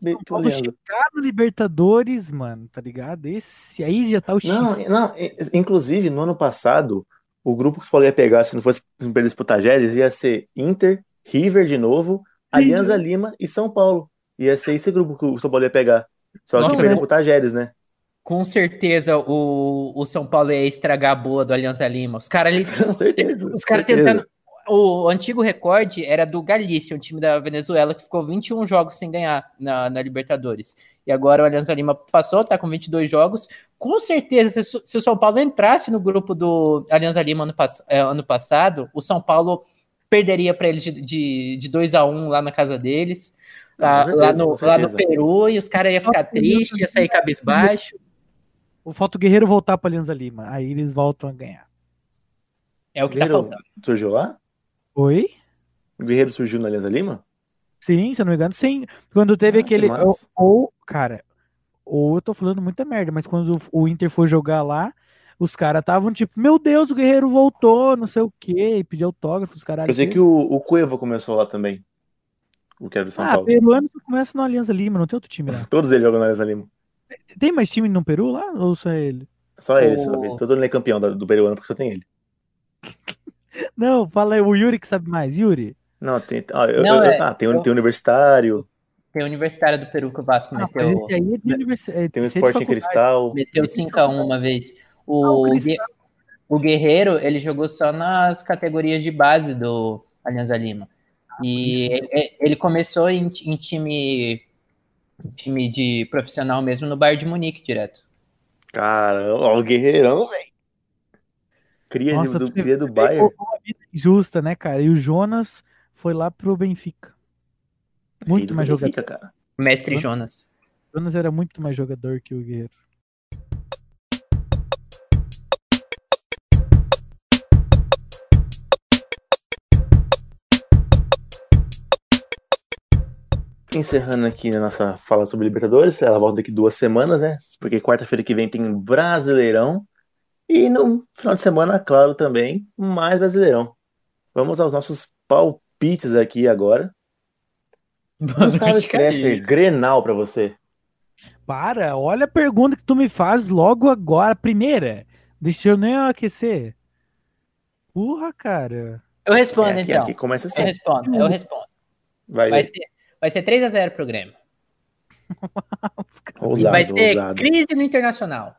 tempo que cara, é Alianza. chegar no Libertadores, mano, tá ligado? Esse aí já tá o X. Não, não, inclusive, no ano passado, o grupo que o Paulo ia pegar, se não fosse se não perdesse pro Tajeres, ia ser Inter, River de novo, Alianza Lima e São Paulo. Ia ser esse grupo que o São Paulo ia pegar. Só Nossa, que perdeu pro Tajeres, né? Com certeza o, o São Paulo ia estragar a boa do Alianza Lima. Os caras ali. Com certeza. Os caras tentando. O antigo recorde era do Galícia, um time da Venezuela, que ficou 21 jogos sem ganhar na, na Libertadores. E agora o Alianza Lima passou, tá com 22 jogos. Com certeza, se, se o São Paulo entrasse no grupo do Alianza Lima ano, eh, ano passado, o São Paulo perderia para eles de, de, de 2 a 1 lá na casa deles. Lá, Com certeza, lá no, lá no. Peru, e os caras iam ficar tristes, ia sair cabisbaixo. O falta o Guerreiro voltar pra Alianza Lima. Aí eles voltam a ganhar. É o que tá Guerreiro faltando. surgiu lá? Oi? O Guerreiro surgiu na Alianza Lima? Sim, se eu não me engano, sim. Quando teve Ah, que aquele. Ou, ou, cara, ou eu tô falando muita merda, mas quando o Inter foi jogar lá, os caras estavam tipo, meu Deus, o Guerreiro voltou, não sei o quê, e pediu autógrafo, os caras. Pensei que o, o Cueva começou lá também. O que era do São Ah, Paulo. peruano começa no Alianza Lima, não tem outro time lá. Todos eles jogam na Alianza Lima. Tem mais time no Peru lá? Ou só ele? Só ele, O- só ele. Todo mundo é campeão da- do peruano porque só tem ele. Não, fala aí, o Yuri que sabe mais. Yuri. Não, tem. ah, eu- Não, eu- é- ah, tem, o- eu- tem o Universitário, Tem o Universitário do Peru que o Vasco Ah, meteu. esse aí é de universidade. tem o Sporting Cristal. Meteu 5x1 uma vez. Ah, o O, o Guerreiro, ele jogou só nas categorias de base do Alianza Lima. E isso. e- ele começou em, em time, time de profissional mesmo no Bayern de Munique direto. Cara, ó, o Guerreirão, velho. Cria Nossa, do, cria do Bayern. uma vida Justa, né, cara? E o Jonas foi lá pro Benfica. Muito Ídolo mais do jogador. Benfica, cara. Mestre? Jonas. Jonas era muito mais jogador que o Guerreiro. Encerrando aqui a nossa fala sobre Libertadores, ela volta daqui duas semanas, né? Porque quarta-feira que vem tem Brasileirão. E no final de semana, claro, também, mais Brasileirão. Vamos aos nossos palpites aqui agora. Gustavo Stresser, Grenal pra você. Para, olha a pergunta que tu me faz logo agora. Primeira, deixa eu nem aquecer. Porra, cara. Eu respondo, É, aqui, então. aqui começa Eu assim. respondo, eu respondo. Vai, Vai ser, vai ser 3x0 pro Grêmio. E ousado, vai ser ousado. crise no Internacional.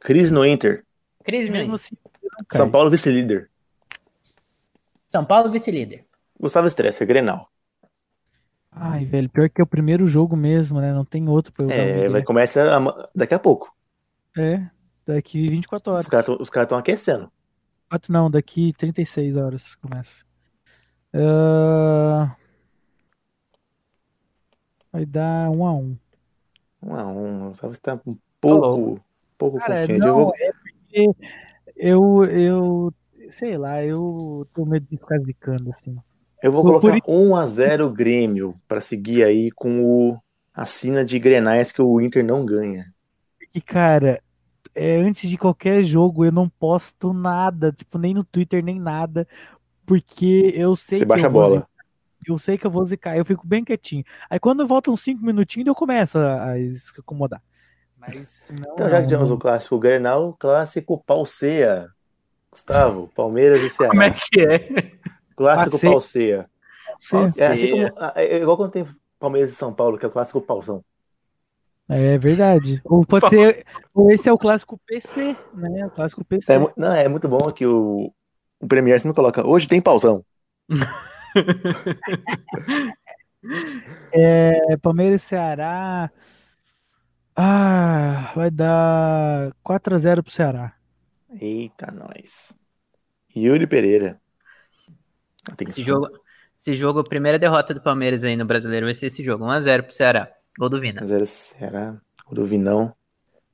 Crise no Inter. Crise no Mesmo assim. São Paulo vice-líder. São Paulo vice-líder. Gustavo Stresser, Grenal. Ai, velho, pior que é o primeiro jogo mesmo, né? Não tem outro pra eu dar É, vai começar ama- daqui a pouco. É, daqui 24 horas. Os caras tão- os caras estão aquecendo. Quatro não, daqui 36 horas começa. Ah, Vai dar um a um. Um a um. Gustavo está um louco. pouco, pouco Cara, confiante. Eu não, vou, é eu, eu, sei lá, eu tô medo de ficar zicando assim. eu vou colocar por- 1 a 0 Grêmio para seguir aí com o a sina de Grenais que o Inter não ganha. E, cara, é, antes de qualquer jogo eu não posto nada, tipo, nem no Twitter, nem nada, porque eu sei Você que baixa eu a bola. zicar. Eu sei que eu vou zicar, eu fico bem quietinho. Aí quando voltam 5 minutinhos, eu começo a, a se acomodar. Mas senão, Então, já que não, tivemos não. o clássico Grenal, clássico Palceia. Gustavo, Palmeiras e Ceará. Como é que é? Clássico Palceia. Palceia. Você- É assim como ah, é igual quando tem Palmeiras e São Paulo, que é o clássico Paulsão. É verdade. Ou pode ser. Ou esse é o clássico PC, né? O clássico PC. É, não, é muito bom que o, o Premier sempre coloca, hoje tem pausão. É, Palmeiras e Ceará. Ah, vai dar 4x0 pro Ceará. Eita, nós. Yuri Pereira. Atenção. Esse jogo, esse jogo, a primeira derrota do Palmeiras aí no Brasileiro vai ser esse jogo. 1x0 pro Ceará. Gol do Vina. 0 Ceará. do Vinão.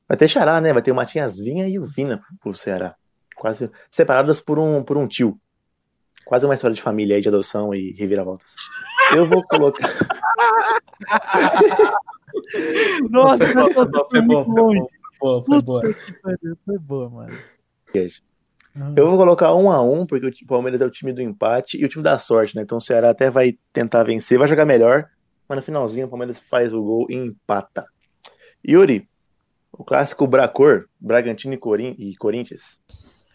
Vai ter Xará, né? Vai ter o Matias Vinha e o Vina pro Ceará. Quase separados por um, por um tio. Quase uma história de família aí, de adoção e reviravoltas. Eu vou colocar. Nossa, Foi boa, essa foi foi boa, foi longe. boa, foi boa. Foi boa, mano. Eu vou colocar um a um, porque o ti- Palmeiras é o time do empate e o time da sorte, né? Então o Ceará até vai tentar vencer, vai jogar melhor, mas no finalzinho o Palmeiras faz o gol e empata. Yuri, o clássico Bracor, Bragantino e, Corin e Corinthians.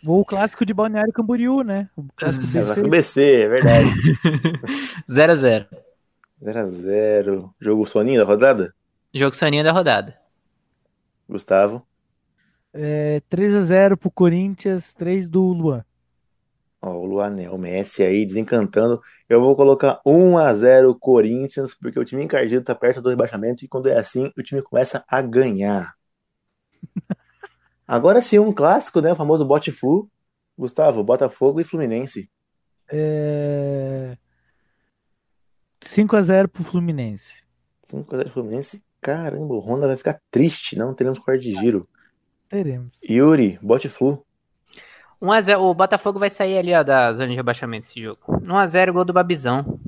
O clássico de Balneário Camboriú, né? O clássico É o clássico BC. BC, é verdade. 0x0. 0x0. Jogo soninho da rodada? Jogo soninho da rodada. Gustavo. É, 3x0 pro Corinthians, 3 do Luan. Ó, o Luanel, o Messi aí desencantando. Eu vou colocar 1x0 Corinthians, porque o time encardido tá perto do rebaixamento e quando é assim, o time começa a ganhar. Agora sim, um clássico, né? O famoso Bote-Flu. Gustavo, Botafogo e Fluminense. É... 5x0 pro Fluminense. 5x0 Fluminense. Caramba, o Honda vai ficar triste, não teremos quarto de giro. Teremos. Yuri, Bote-Flu. 1x0. O Botafogo vai sair ali, ó, da zona de rebaixamento esse jogo. 1x0, gol do Babizão.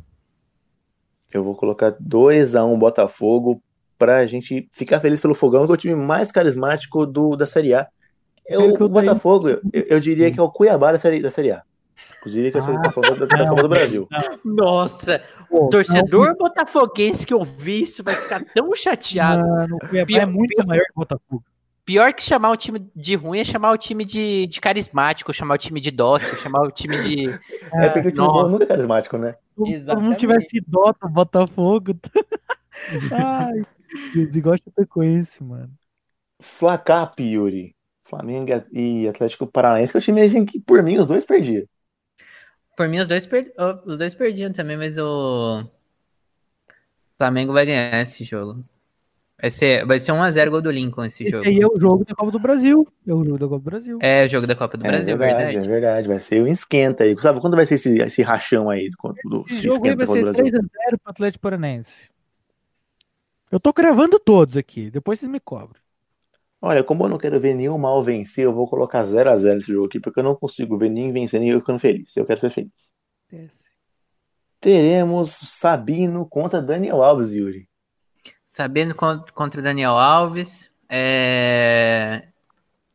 Eu vou colocar 2x1 Botafogo pra gente ficar feliz pelo Fogão, que é o time mais carismático do, da Série A. Eu o Botafogo, eu, eu diria que é o Cuiabá da Série, da série A. Inclusive, que eu sou Ah, da, da, da Copa do Brasil. Nossa, Pô, torcedor botafoguense que ouvir isso vai ficar tão chateado. Mano, Pior- é muito pior- maior que o Botafogo. Pior que chamar o time de ruim é chamar o time de, de carismático, chamar o time de dócil, chamar o time de. É porque o time bom nunca é carismático, né? Se todo mundo Exatamente. tivesse dó do Botafogo. Ai, igual Chapecoense, mano. Flacap, Yuri. Flamengo e Atlético Paranaense, que é o time assim que, por mim, os dois perdiam. Por mim, os dois, per... os dois perdiam também, mas o Flamengo vai ganhar esse jogo. Vai ser, vai ser 1x0 gol do Lincoln esse Esse jogo. aí é o jogo da Copa do Brasil. É o jogo da Copa do Brasil. É o jogo da Copa do Brasil, é verdade. É verdade, vai ser um esquenta aí. Sabe quando vai ser esse, esse rachão aí do, do Esse esse jogo aí esquenta vai ser do Brasil? 3x0 pro Atlético Paranaense. Eu tô gravando todos aqui. Depois vocês me cobram. Olha, como eu não quero ver nenhum mal vencer, eu vou colocar 0x0 nesse jogo aqui, porque eu não consigo ver ninguém vencer, nem eu ficando feliz. Eu quero ser feliz. Desce. Teremos Sabino contra Daniel Alves, Yuri. Sabendo con- contra Daniel Alves. é,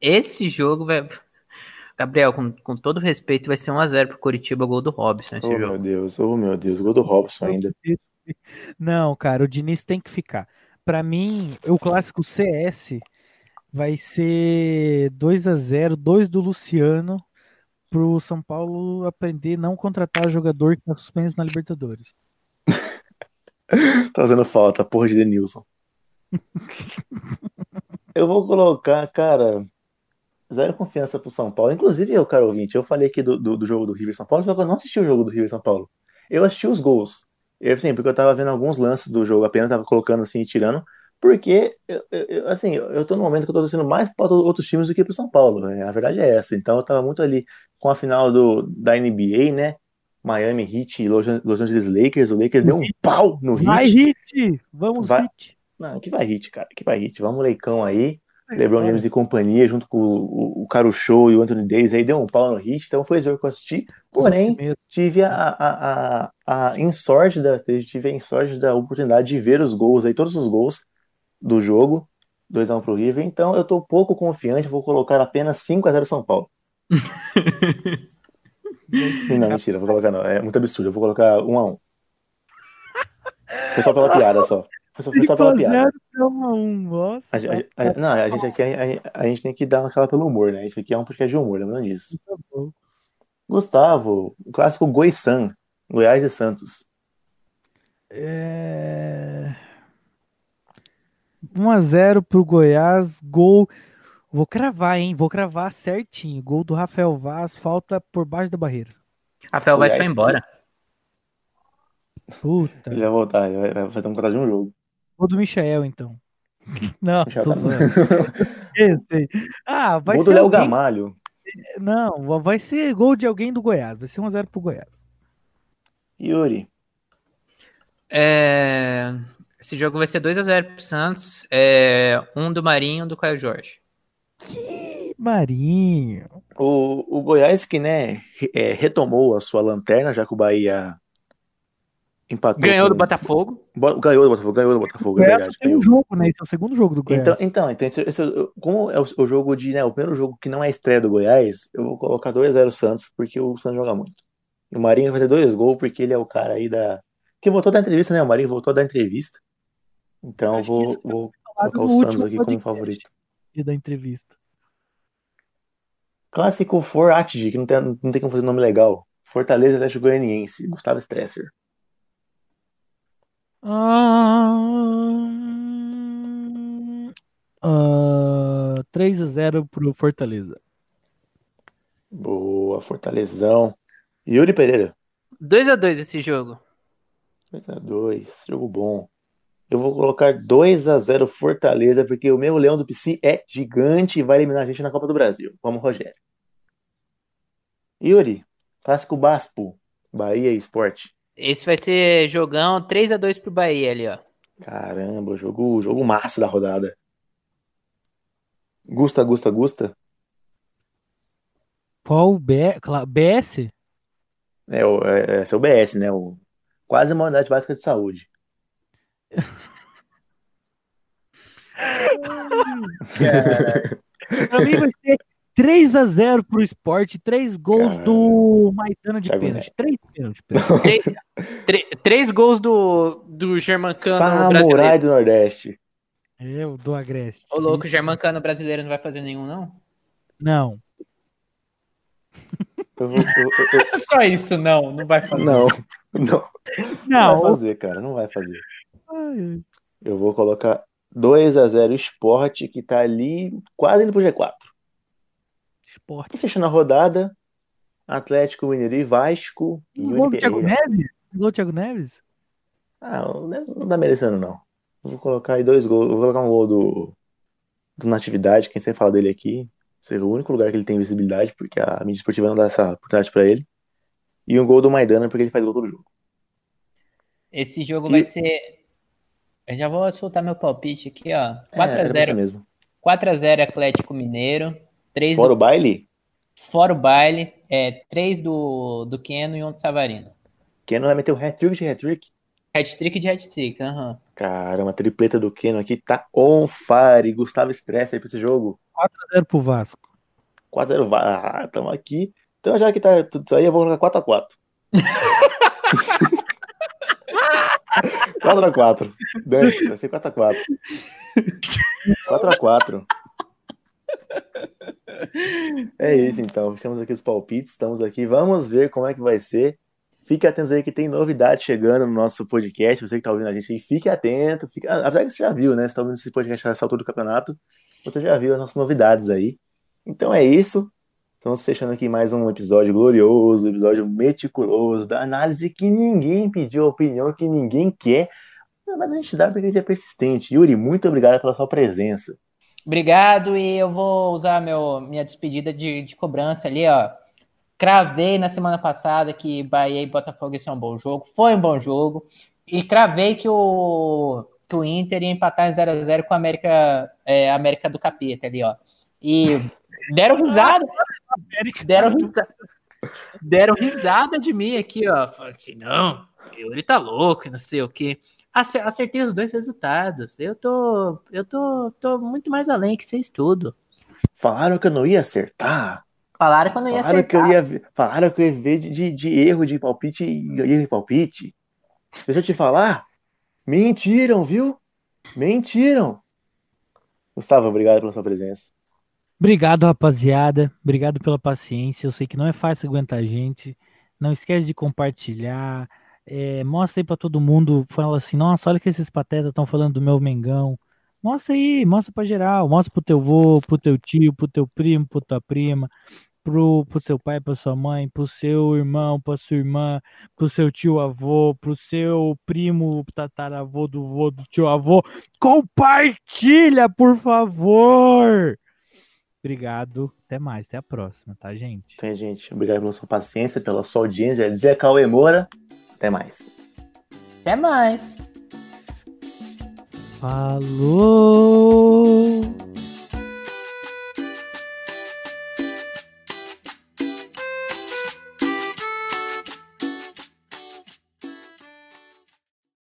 Esse jogo vai. Gabriel, com, com todo respeito, vai ser 1x0 pro Curitiba, gol do Robson esse Oh, meu jogo. Deus, oh, meu Deus, gol do Robson ainda. Não, cara, o Diniz tem que ficar. Pra mim, o clássico CS vai ser 2 a 0 2 do Luciano pro São Paulo aprender a não contratar jogador que tá suspenso na Libertadores. Tá fazendo falta, porra de Denilson. Eu vou colocar, cara, zero confiança pro São Paulo. Inclusive, eu, cara ouvinte, eu falei aqui do, do, do jogo do River São Paulo, só que eu não assisti o jogo do River São Paulo. Eu assisti os gols. Eu, assim, porque eu tava vendo alguns lances do jogo apenas, tava colocando assim, e tirando. Porque, eu, eu- assim, eu tô no momento que eu tô torcendo mais para outros times do que pro São Paulo. né? A verdade é essa. Então eu tava muito ali com a final do, da NBA, né? Miami Heat e Los Los Angeles Lakers. O Lakers deu um pau no Vai, Heat. Hit! Vamos, Vai. Hit! Não, que vai hit, cara. Que vai hit. Vamos, Leicão aí. LeBron James e companhia, junto com o, o Caro Show e o Anthony Davis, aí deu um pau no hit. Então foi o jogo que eu assisti. Porém, tive a, a, a, a insorte da, tive a insorte da oportunidade de ver os gols aí, todos os gols do jogo. 2x1 pro River. Então eu tô pouco confiante, vou colocar apenas 5x0 São Paulo. Não, mentira, vou colocar não. É muito absurdo. Eu vou colocar 1x1. Foi só pela piada só. Foi só, foi só pela piada. 5 a 1 Nossa. A, gente- a- a- não, a gente aqui a, a- a gente tem que dar aquela pelo humor, né? Isso aqui é um podcast de humor, lembrando disso. Tá. Gustavo, o clássico Goiçan, Goiás e Santos. É... 1x0 pro Goiás, gol. Vou cravar, hein? Vou cravar certinho. Gol do Rafael Vaz, falta por baixo da barreira. Rafael Vaz foi embora. Puta. Ele vai voltar, ele vai, fazer um contrato de um jogo. Gol do Michael, então. Não, Já tô tá- zoando. Esse. Ah, vai Gol do ser Léo alguém... Gamalho. Não, vai ser gol de alguém do Goiás. Vai ser 1x0 pro Goiás. Yuri. É... Esse jogo vai ser 2x0 pro Santos. É, um do Marinho e um do Caio Jorge. Que Marinho. O, o Goiás que, né, é, retomou a sua lanterna, já que o Bahia empatou. Ganhou do com- Botafogo. Bo- Ganhou do Botafogo, ganhou do Botafogo, O é Goiás verdade. tem ganhou. um jogo, né? Esse é o segundo jogo do Goiás. Então, então, então esse, esse- como é o, o jogo de, né, o primeiro jogo que não é estreia do Goiás, eu vou colocar 2x0 Santos, porque o Santos joga muito. E o Marinho vai fazer dois gols, porque ele é o cara aí da. Que voltou da entrevista, né? O Marinho voltou da entrevista. Então eu vou, vou colocar o Santos aqui como favorito. E da entrevista. Clássico Forate, que não tem, não tem como fazer nome legal. Fortaleza Atlético Goianiense, Gustavo Stresser. Ah, 3x0 pro Fortaleza. Boa, Fortalezão. Yuri Pereira. 2x2 esse jogo. 2x2, jogo bom. Eu vou colocar 2x0 Fortaleza, porque o meu Leão do PC é gigante e vai eliminar a gente na Copa do Brasil. Vamos, Rogério. Yuri, clássico Baspo, Bahia e Esporte. Esse vai ser jogão 3x2 pro Bahia ali, ó. Caramba, jogo, jogo massa da rodada. Gusta, Gusta, Gusta. Qual o B... BS? É, o, é, esse é o BS, né? O, quase uma unidade básica de saúde. Pra mim vai ser 3x0 pro esporte, 3 gols Cara. do Maidana de pênalti. 3 pênalti. pênalti. Três, três- três gols do, do Germancano Samurai brasileiro. do Nordeste. É, o do Agreste. Ô, louco, o Germancano brasileiro não vai fazer nenhum, não? Não. Eu vou- eu- eu- eu- Só isso, não. Não vai fazer. não, não, não Não. vai fazer, cara, não vai fazer. Ai, ai. Eu vou colocar 2x0 Esporte, que tá ali quase indo pro G4. Esporte. E fechando a rodada, Atlético Mineiro e Vasco e Gol Yuri do Thiago. Neves? Gol do Thiago Neves? Ah, o Neves não tá merecendo, não. Vou colocar aí dois gols. Vou colocar um gol do, do Natividade, quem sempre fala dele aqui. Ser o único lugar que ele tem visibilidade, porque a mídia esportiva não dá essa oportunidade pra ele. E um gol do Maidana, porque ele faz gol todo jogo. Esse jogo E- vai ser. Eu já vou soltar meu palpite aqui, ó. É, era pra ser 4x0 mesmo. 4x0 Atlético Mineiro. 3 Fora do, o baile, fora o baile. É, 3 do, do Keno e um do Savarino. Keno vai meter o hat-trick de hat-trick. Hat-trick de hat-trick, aham. Caramba, a tripleta do Keno aqui tá on fire. Gustavo Stress aí pra esse jogo. 4x0 pro Vasco. 4x0 vai. Ah, tamo aqui. Então, já que tá tudo isso aí, eu vou colocar 4x4. 4x4. Dane-se, vai ser 4x4. 4x4. É isso então. Fechamos aqui os palpites. Estamos aqui. Vamos ver como é que vai ser. Fique atentos aí que tem novidade chegando no nosso podcast. Você que tá ouvindo a gente aí, fique atento. Fique... ah, Apesar que você já viu, né? Você tá ouvindo esse podcast nessa altura do campeonato. Você já viu as nossas novidades aí. Então é isso. Estamos fechando aqui mais um episódio glorioso, um episódio meticuloso, da análise que ninguém pediu, opinião que ninguém quer. Mas a gente dá porque a gente é persistente. Yuri, muito obrigado pela sua presença. Obrigado, e eu vou usar meu, minha despedida de, de cobrança ali, ó. Cravei na semana passada que Bahia e Botafogo ia ser um bom jogo. Foi um bom jogo. E cravei que o, que o Inter ia empatar em 0x0 com a América, é, América do Capeta ali, ó. E deram risada. Deram risada. Deram risada de mim aqui, ó. Falaram assim, não, ele tá louco e não sei o quê. Acer- Acertei os dois resultados. Eu tô, eu tô, tô muito mais além que vocês tudo. Falaram que eu não ia acertar. Falaram que eu não ia Falaram que eu acertar. ia ver, falaram que eu ia ver de, de, de erro de palpite e erro de palpite. Deixa eu te falar. Mentiram, viu? Mentiram. Gustavo, obrigado pela sua presença. Obrigado, rapaziada. Obrigado pela paciência. Eu sei que não é fácil aguentar a gente. Não esquece de compartilhar. É, mostra aí pra todo mundo. Fala assim: nossa, olha que esses patetas estão falando do meu Mengão. Mostra aí, mostra pra geral. Mostra pro teu vô, pro teu tio, pro teu primo, pro tua prima, pro, pro seu pai, pra sua mãe, pro seu irmão, pra sua irmã, pro seu tio avô, pro seu primo, tataravô do vô do tio avô. Compartilha, por favor! Obrigado, até mais, até a próxima, tá, gente? Tem gente. Obrigado pela sua paciência, pela sua audiência. Dizer Cauê Moura, até mais. Até mais. Falou!